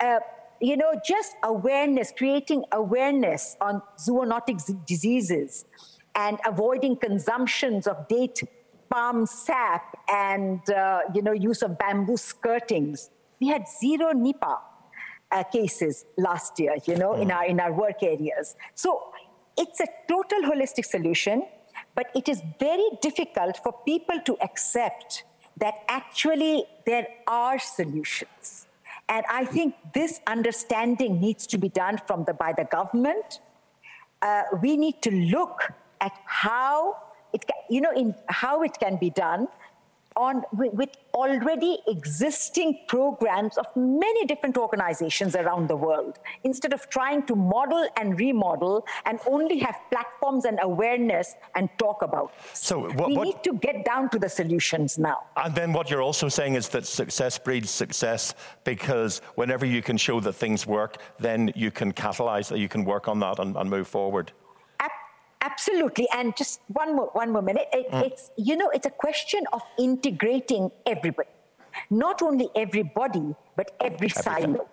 Uh, you know, just awareness, creating awareness on zoonotic diseases and avoiding consumptions of date palm sap and, uh, you know, use of bamboo skirtings. We had zero Nipah uh, cases last year, you know, mm. in, our, in our work areas. So it's a total holistic solution, but it is very difficult for people to accept that actually there are solutions and I think this understanding needs to be done from the, by the government. Uh, we need to look at how it, you know, in how it can be done on with already existing programs of many different organizations around the world. Instead of trying to model and remodel and only have platforms and awareness and talk about. So what, we what, need to get down to the solutions now. And then what you're also saying is that success breeds success because whenever you can show that things work then you can catalyze that you can work on that and, and move forward Absolutely. And just one more, one more minute. It, mm. It's, you know, it's a question of integrating everybody, not only everybody, but every Everything. silo.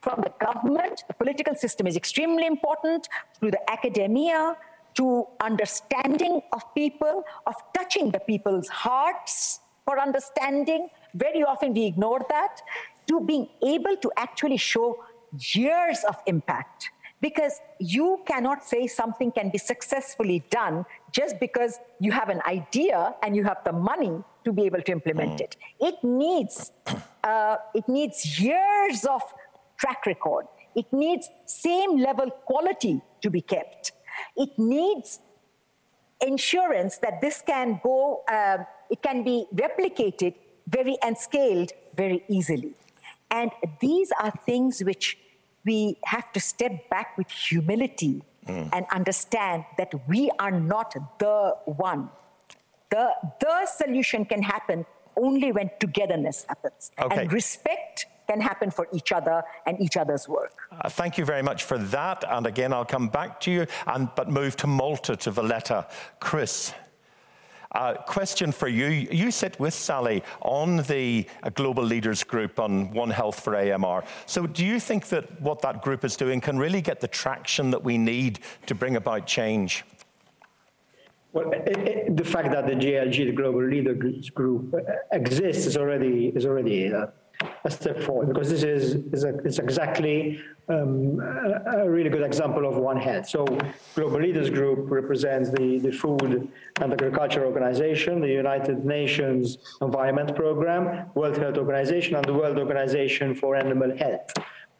From the government, the political system is extremely important, to the academia, to understanding of people, of touching the people's hearts for understanding. Very often we ignore that, to being able to actually show years of impact because you cannot say something can be successfully done just because you have an idea and you have the money to be able to implement mm. it. It needs, uh, it needs years of track record. It needs same level quality to be kept. It needs insurance that this can go, uh, it can be replicated very and scaled very easily. And these are things which we have to step back with humility mm. and understand that we are not the one. The, the solution can happen only when togetherness happens. Okay. And respect can happen for each other and each other's work. Uh, thank you very much for that. And again, I'll come back to you, and, but move to Malta, to Valletta. Chris. Uh, question for you. You sit with Sally on the uh, Global Leaders Group on One Health for AMR. So, do you think that what that group is doing can really get the traction that we need to bring about change? Well, it, it, the fact that the GLG, the Global Leaders Group, uh, exists is already is already uh, a step forward because this is, is, a, is exactly um, a, a, really good example of One Health. So Global Leaders Group represents the, the Food and Agriculture Organization, the United Nations Environment Program, World Health Organization, and the World Organization for Animal Health.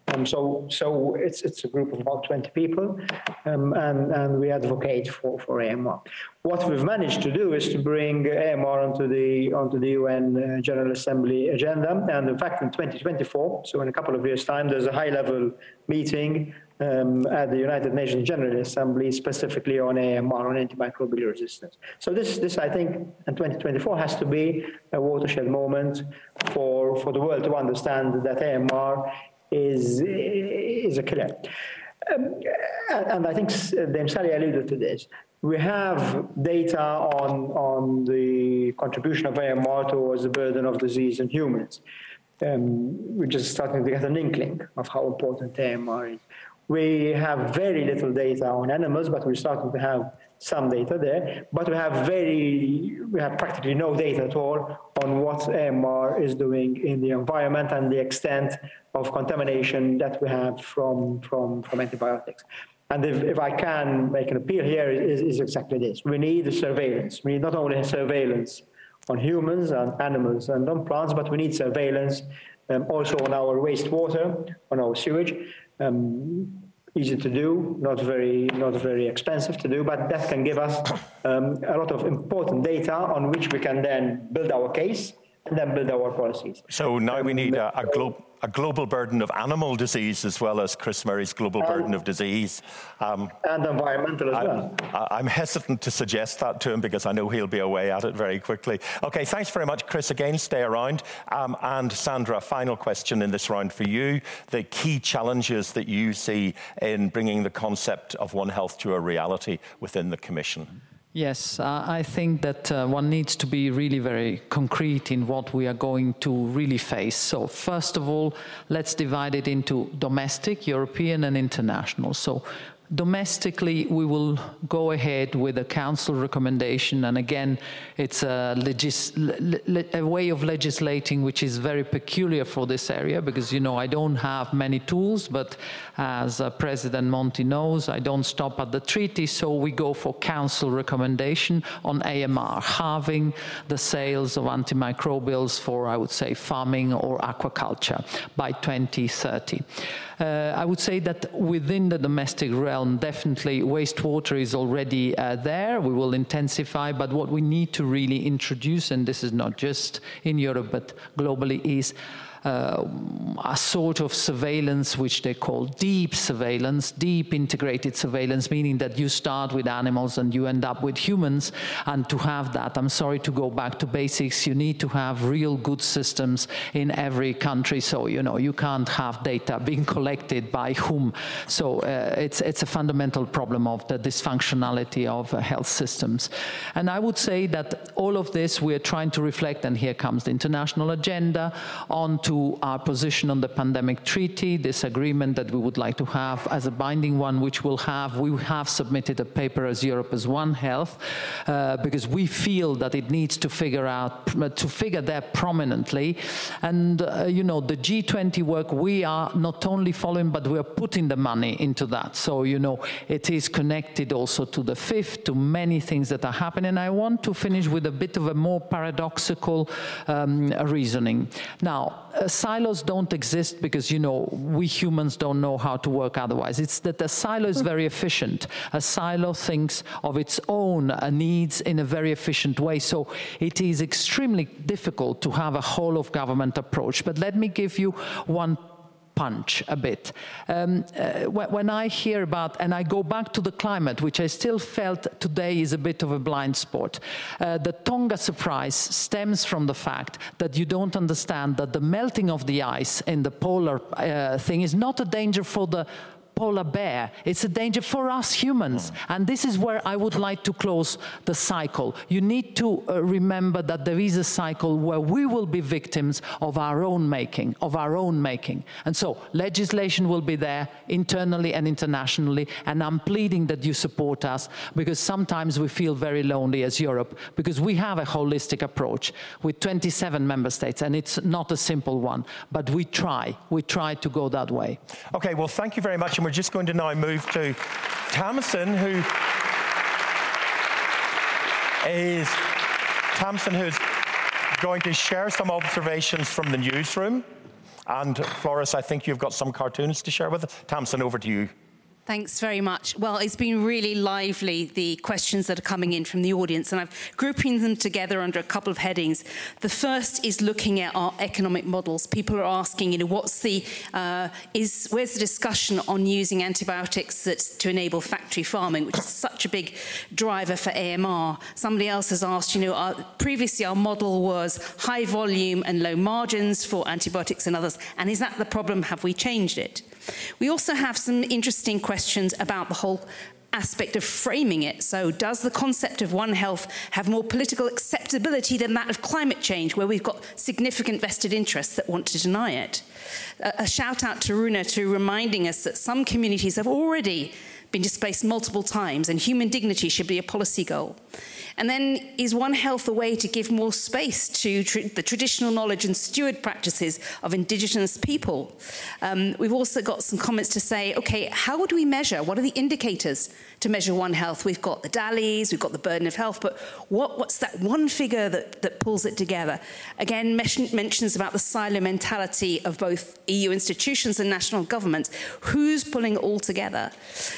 Um, so, so it's it's a group of about 20 people, um, and and we advocate for for AMR. What we've managed to do is to bring AMR onto the onto the UN uh, General Assembly agenda, and in fact, in 2024, so in a couple of years' time, there's a high-level meeting um, at the United Nations General Assembly specifically on AMR, on antimicrobial resistance. So this, this I think, in 2024 has to be a watershed moment for, for the world to understand that AMR is, is a killer. Um, and I think Sally alluded to this. We have data on, on the contribution of AMR towards the burden of disease in humans. Um, we're just starting to get an inkling of how important AMR is. We have very little data on animals, but we're starting to have some data there, but we have very, we have practically no data at all on what AMR is doing in the environment and the extent of contamination that we have from, from, from antibiotics. And if, if I can make an appeal here, is, is exactly this. We need surveillance. We need not only surveillance on humans and animals and on plants, but we need surveillance um, also on our wastewater, on our sewage. Um, easy to do, not very, not very expensive to do, but that can give us um, a lot of important data on which we can then build our case then build our policies. So now we need a, a, glo- a, global burden of animal disease as well as Chris Murray's global burden of disease. Um, and environmental as I'm, well. I'm hesitant to suggest that to him because I know he'll be away at it very quickly. Okay, thanks very much, Chris. Again, stay around. Um, and Sandra, final question in this round for you. The key challenges that you see in bringing the concept of One Health to a reality within the Commission. Yes, uh, I think that uh, one needs to be really very concrete in what we are going to really face. So, first of all, let's divide it into domestic, European, and international. So, domestically, we will go ahead with a council recommendation, and again, it's a, legis- le- a, way of legislating which is very peculiar for this area because, you know, I don't have many tools, but as uh, President Monti knows, I don't stop at the treaty, so we go for council recommendation on AMR, halving the sales of antimicrobials for, I would say, farming or aquaculture by 2030. Uh, I would say that within the domestic realm, definitely wastewater is already uh, there. We will intensify, but what we need to really introduce, and this is not just in Europe but globally, is a sort of surveillance which they call deep surveillance, deep integrated surveillance, meaning that you start with animals and you end up with humans. And to have that, I'm sorry to go back to basics, you need to have real good systems in every country. So, you know, you can't have data being collected by whom. So uh, it's, it's a fundamental problem of the dysfunctionality of uh, health systems. And I would say that all of this we're trying to reflect, and here comes the international agenda, onto to our position on the pandemic treaty, this agreement that we would like to have as a binding one, which will have, we have submitted a paper as Europe as One Health, uh, because we feel that it needs to figure out, to figure there prominently. And, uh, you know, the G20 work, we are not only following, but we are putting the money into that. So, you know, it is connected also to the fifth, to many things that are happening. I want to finish with a bit of a more paradoxical um, reasoning. Now, uh, silos don't exist because, you know, we humans don't know how to work otherwise. It's that a silo is very efficient. A silo thinks of its own uh, needs in a very efficient way. So it is extremely difficult to have a whole of government approach. But let me give you one punch a bit. Um, uh, when I hear about, and I go back to the climate, which I still felt today is a bit of a blind spot. Uh, the Tonga surprise stems from the fact that you don't understand that the melting of the ice in the polar uh, thing is not a danger for the polar bear. It's a danger for us humans. And this is where I would like to close the cycle. You need to uh, remember that there is a cycle where we will be victims of our own making, of our own making. And so legislation will be there internally and internationally. And I'm pleading that you support us because sometimes we feel very lonely as Europe because we have a holistic approach with 27 member states and it's not a simple one. But we try. We try to go that way. Okay, well, thank you very much and we're just going to now move to Tamsin, who is Tamsin, who's going to share some observations from the newsroom. And Floris, I think you've got some cartoons to share with us. Tamsin, over to you. Thanks very much. Well, it's been really lively, the questions that are coming in from the audience, and I've grouping them together under a couple of headings. The first is looking at our economic models. People are asking, you know, what's the, uh, is, where's the discussion on using antibiotics that's to enable factory farming, which is such a big driver for AMR. Somebody else has asked, you know, our, previously our model was high volume and low margins for antibiotics and others, and is that the problem? Have we changed it? We also have some interesting questions about the whole aspect of framing it. So, does the concept of One Health have more political acceptability than that of climate change, where we've got significant vested interests that want to deny it? A, shout out to Runa to reminding us that some communities have already been displaced multiple times, and human dignity should be a policy goal. And then is One Health a way to give more space to tr the traditional knowledge and steward practices of Indigenous people? Um, we've also got some comments to say, okay, how would we measure? What are the indicators to measure One Health? We've got the DALYs, we've got the burden of health, but what, what's that one figure that, that pulls it together? Again, mentions about the silo mentality of both EU institutions and national governments. Who's pulling it all together?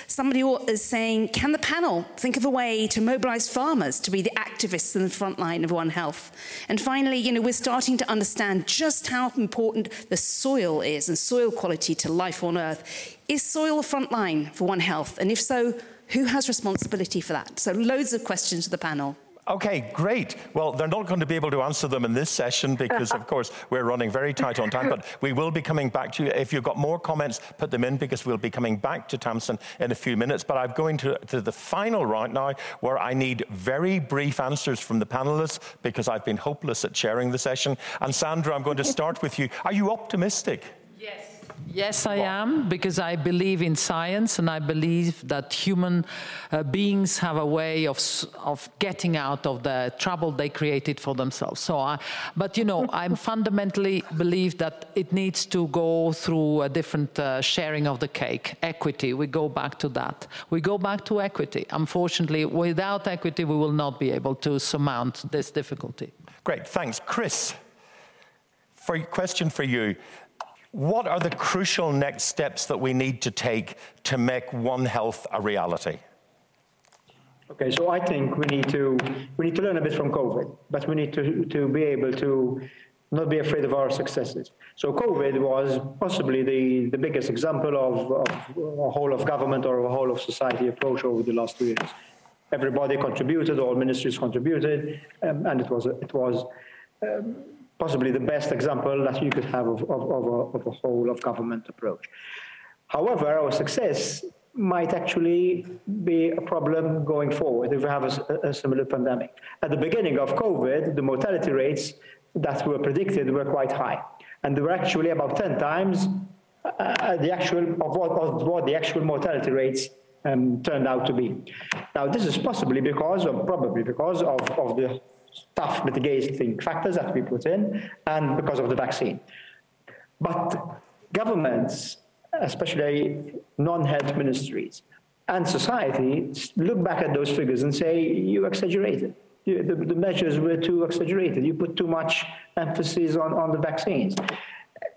Somebody is saying, can the panel think of a way to mobilize farmers to be the activists in the front line of One Health. And finally, you know, we're starting to understand just how important the soil is and soil quality to life on Earth. Is soil the front line for One Health? And if so, who has responsibility for that? So loads of questions to the panel. Okay, great. Well, they're not going to be able to answer them in this session because, of course, we're running very tight on time. But we will be coming back to you. If you've got more comments, put them in because we'll be coming back to Tamsin in a few minutes. But I'm going to, to the final round now where I need very brief answers from the panelists because I've been hopeless at chairing the session. And Sandra, I'm going to start with you. Are you optimistic? Yes. I am, because I believe in science and I believe that human uh, beings have a way of, of getting out of the trouble they created for themselves. So, I, but you know, I fundamentally believe that it needs to go through a different uh, sharing of the cake, equity. We go back to that. We go back to equity. Unfortunately, without equity, we will not be able to surmount this difficulty. Great, thanks. Chris, for question for you. What are the crucial next steps that we need to take to make One Health a reality? Okay, so I think we need to we need to learn a bit from COVID, but we need to to be able to not be afraid of our successes. So COVID was possibly the, the biggest example of, of a whole of government or a whole of society approach over the last two years. Everybody contributed, all ministries contributed, um, and it was it was um, possibly the best example that you could have of, of, of, a, of a whole of government approach. However, our success might actually be a problem going forward if we have a, a, similar pandemic. At the beginning of COVID, the mortality rates that were predicted were quite high, and they were actually about 10 times uh, the actual of what, of what the actual mortality rates um, turned out to be. Now, this is possibly because, or probably because of, of the tough mitigating factors that we put in and because of the vaccine. But governments, especially non-health ministries and society, look back at those figures and say, you exaggerated. The, the, measures were too exaggerated. You put too much emphasis on, on the vaccines.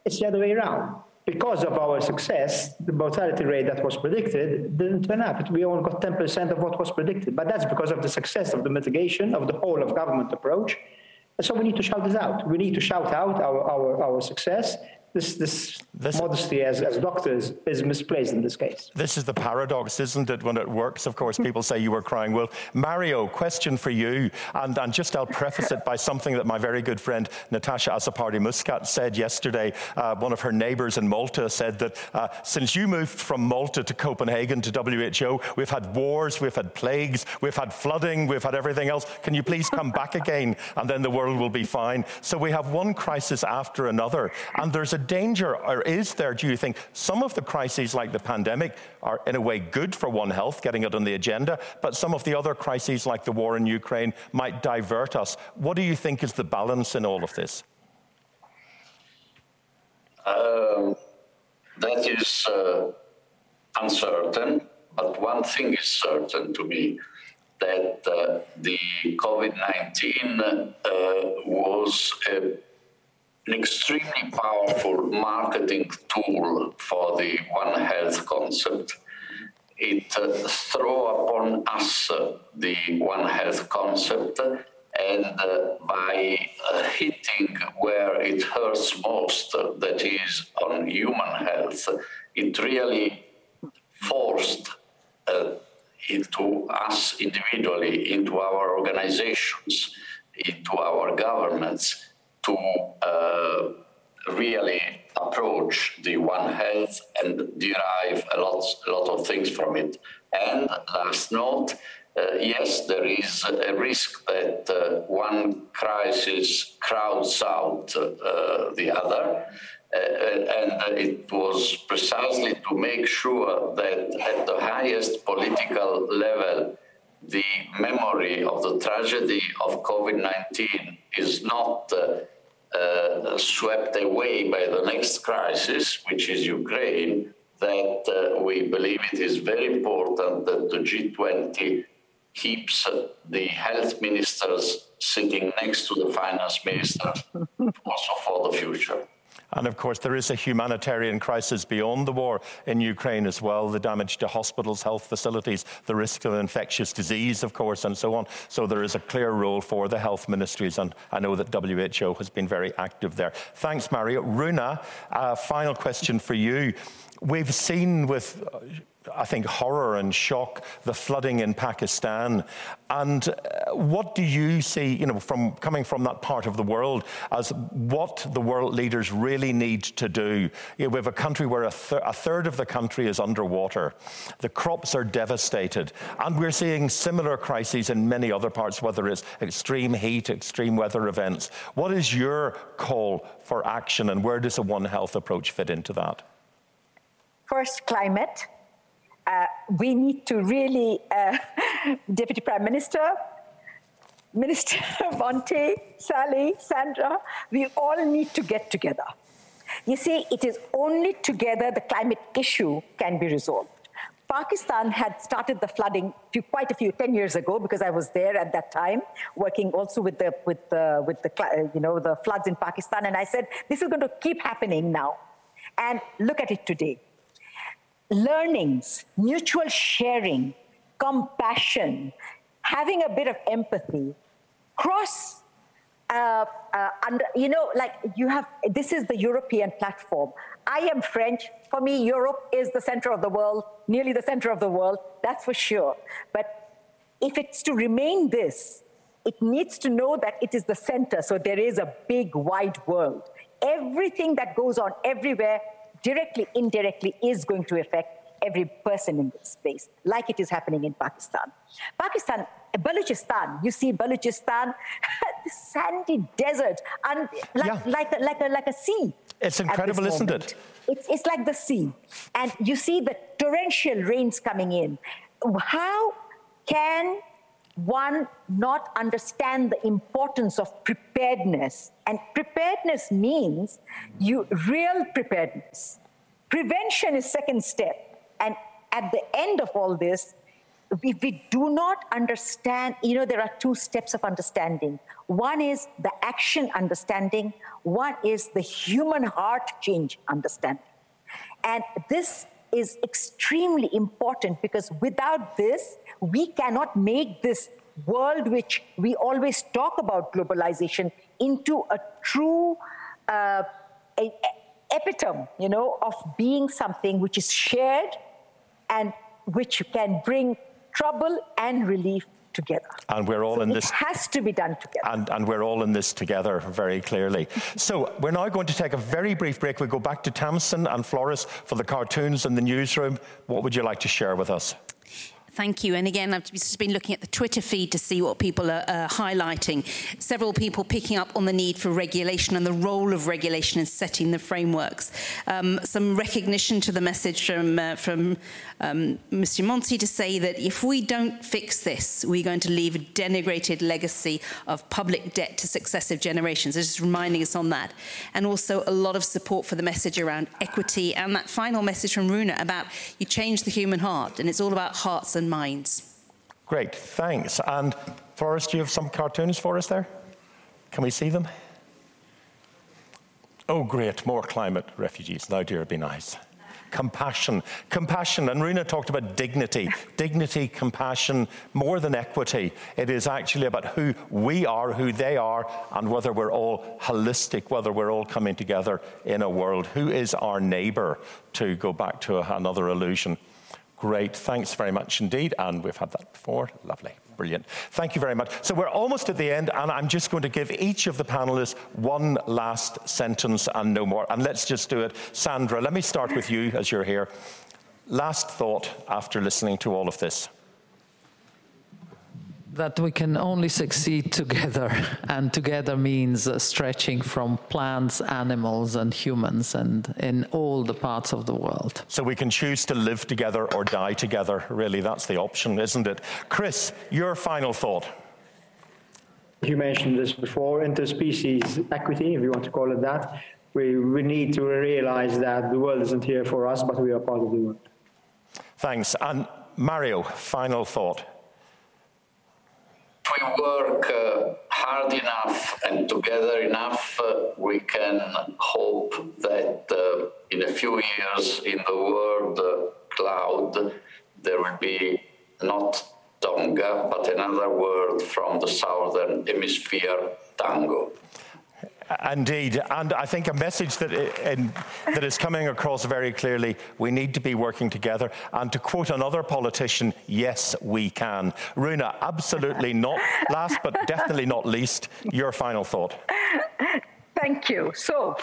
It's the other way around because of our success, the mortality rate that was predicted didn't turn up. We only got 10% of what was predicted. But that's because of the success of the mitigation of the whole of government approach. And so we need to shout this out. We need to shout out our, our, our success this, this, this modesty as, as doctors is misplaced in this case. This is the paradox, isn't it? When it works, of course, people say you were crying wolf. Mario, question for you. And, and just I'll preface it by something that my very good friend Natasha Azzopardi Muscat said yesterday. Uh, one of her neighbors in Malta said that uh, since you moved from Malta to Copenhagen to WHO, we've had wars, we've had plagues, we've had flooding, we've had everything else. Can you please come back again? And then the world will be fine. So we have one crisis after another. And there's a danger, or is there, do you think, some of the crises like the pandemic are in a way good for One Health, getting it on the agenda, but some of the other crises like the war in Ukraine might divert us? What do you think is the balance in all of this? Um, that is uh, uncertain, but one thing is certain to me that uh, the COVID 19 uh, was a an extremely powerful marketing tool for the One Health concept. It uh, throw upon us uh, the One Health concept and uh, by uh, hitting where it hurts most, uh, that is on human health, it really forced uh, into us individually, into our organizations, into our governments, to uh, really approach the One Health and derive a lot, a lot of things from it. And last note, uh, yes, there is a risk that uh, one crisis crowds out uh, the other. Uh, and it was precisely to make sure that at the highest political level, the memory of the tragedy of COVID 19 is not uh, swept away by the next crisis, which is Ukraine, that uh, we believe it is very important that the G20 keeps the health ministers sitting next to the finance ministers also for the future. And of course, there is a humanitarian crisis beyond the war in Ukraine as well the damage to hospitals, health facilities, the risk of infectious disease, of course, and so on. So there is a clear role for the health ministries, and I know that WHO has been very active there. Thanks, Mario. Runa, final question for you. We've seen with I think, horror and shock, the flooding in Pakistan. And uh, what do you see, you know, from coming from that part of the world as what the world leaders really need to do? You know, we have a country where a, th- a third of the country is underwater. The crops are devastated. And we're seeing similar crises in many other parts, whether it's extreme heat, extreme weather events. What is your call for action and where does a One Health approach fit into that? First, climate uh, we need to really, uh, Deputy Prime Minister, Minister Monti, Sally, Sandra, we all need to get together. You see, it is only together the climate issue can be resolved. Pakistan had started the flooding few, quite a few, 10 years ago, because I was there at that time, working also with the, with the, with the, you know, the floods in Pakistan. And I said, this is going to keep happening now. And look at it today learnings, mutual sharing, compassion, having a bit of empathy, cross, uh, uh, under, you know, like you have, this is the European platform. I am French. For me, Europe is the center of the world, nearly the center of the world, that's for sure. But if it's to remain this, it needs to know that it is the center. So there is a big, wide world. Everything that goes on everywhere directly, indirectly is going to affect every person in this space, like it is happening in Pakistan. Pakistan, Balochistan, you see Balochistan, sandy desert, and like, yeah. like, a, like, a, like a sea. It's incredible, isn't it? It's, it's like the sea. And you see the torrential rains coming in. How can one not understand the importance of preparedness. And preparedness means you real preparedness. Prevention is second step. And at the end of all this, if we do not understand, you know, there are two steps of understanding. One is the action understanding, one is the human heart change understanding. And this is extremely important because without this, we cannot make this world which we always talk about globalization into a true uh, a, a epitome, you know, of being something which is shared and which can bring trouble and relief together. And we're all so in this. It has to be done together. And, and we're all in this together very clearly. so we're now going to take a very brief break. We go back to Tamsin and Floris for the cartoons in the newsroom. What would you like to share with us? Thank you. And again, I've just been looking at the Twitter feed to see what people are uh, highlighting. Several people picking up on the need for regulation and the role of regulation in setting the frameworks. Um, some recognition to the message from, uh, from um, Mr. Monti to say that if we don't fix this, we're going to leave a denigrated legacy of public debt to successive generations. Just reminding us on that. And also a lot of support for the message around equity and that final message from Runa about you change the human heart and it's all about hearts and minds. Great, thanks. And Floris, you have some cartoons for us there? Can we see them? Oh, great, more climate refugees. Now, dear, be nice. Compassion, compassion. And Runa talked about dignity. dignity, compassion, more than equity. It is actually about who we are, who they are, and whether we're all holistic, whether we're all coming together in a world. Who is our neighbor, to go back to another illusion? Great. Thanks very much indeed. And we've had that before. Lovely. Brilliant. Thank you very much. So we're almost at the end, and I'm just going to give each of the panelists one last sentence and no more. And let's just do it. Sandra, let me start with you as you're here. Last thought after listening to all of this that we can only succeed together, and together means uh, stretching from plants, animals, and humans, and in all the parts of the world. So we can choose to live together or die together. Really, that's the option, isn't it? Chris, your final thought. You mentioned this before interspecies equity, if you want to call it that. We, we need to realize that the world isn't here for us, but we are part of the world. Thanks. And Mario, final thought. We work uh, hard enough and together enough, uh, we can hope that uh, in a few years in the world uh, cloud, there will be not Tonga, but another word from the southern hemisphere, tango. Indeed, and I think a message that, uh, in, that is coming across very clearly we need to be working together. And to quote another politician, yes, we can. Runa, absolutely not last, but definitely not least, your final thought. Thank you. So,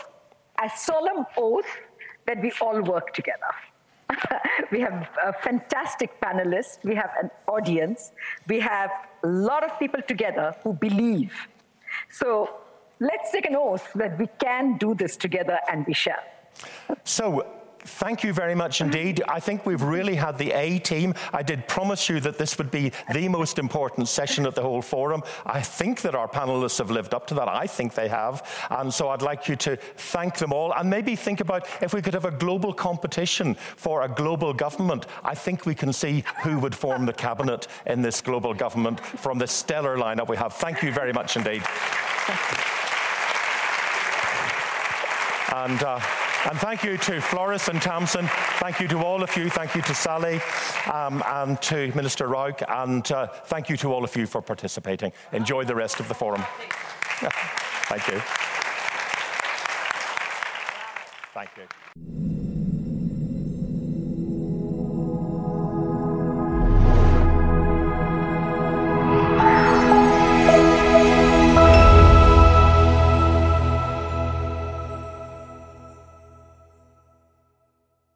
a solemn oath that we all work together. we have a fantastic panelists, we have an audience, we have a lot of people together who believe. So let's take an oath that we can do this together and we shall. So, Thank you very much indeed. I think we've really had the A team. I did promise you that this would be the most important session of the whole forum. I think that our panelists have lived up to that. I think they have. And so I'd like you to thank them all and maybe think about if we could have a global competition for a global government. I think we can see who would form the cabinet in this global government from the stellar lineup we have. Thank you very much indeed. And, uh, and thank you to Floris and Tamsin. Thank you to all of you. Thank you to Sally um, and to Minister Rauch. And uh, thank you to all of you for participating. Enjoy the rest of the forum. thank you. Thank you.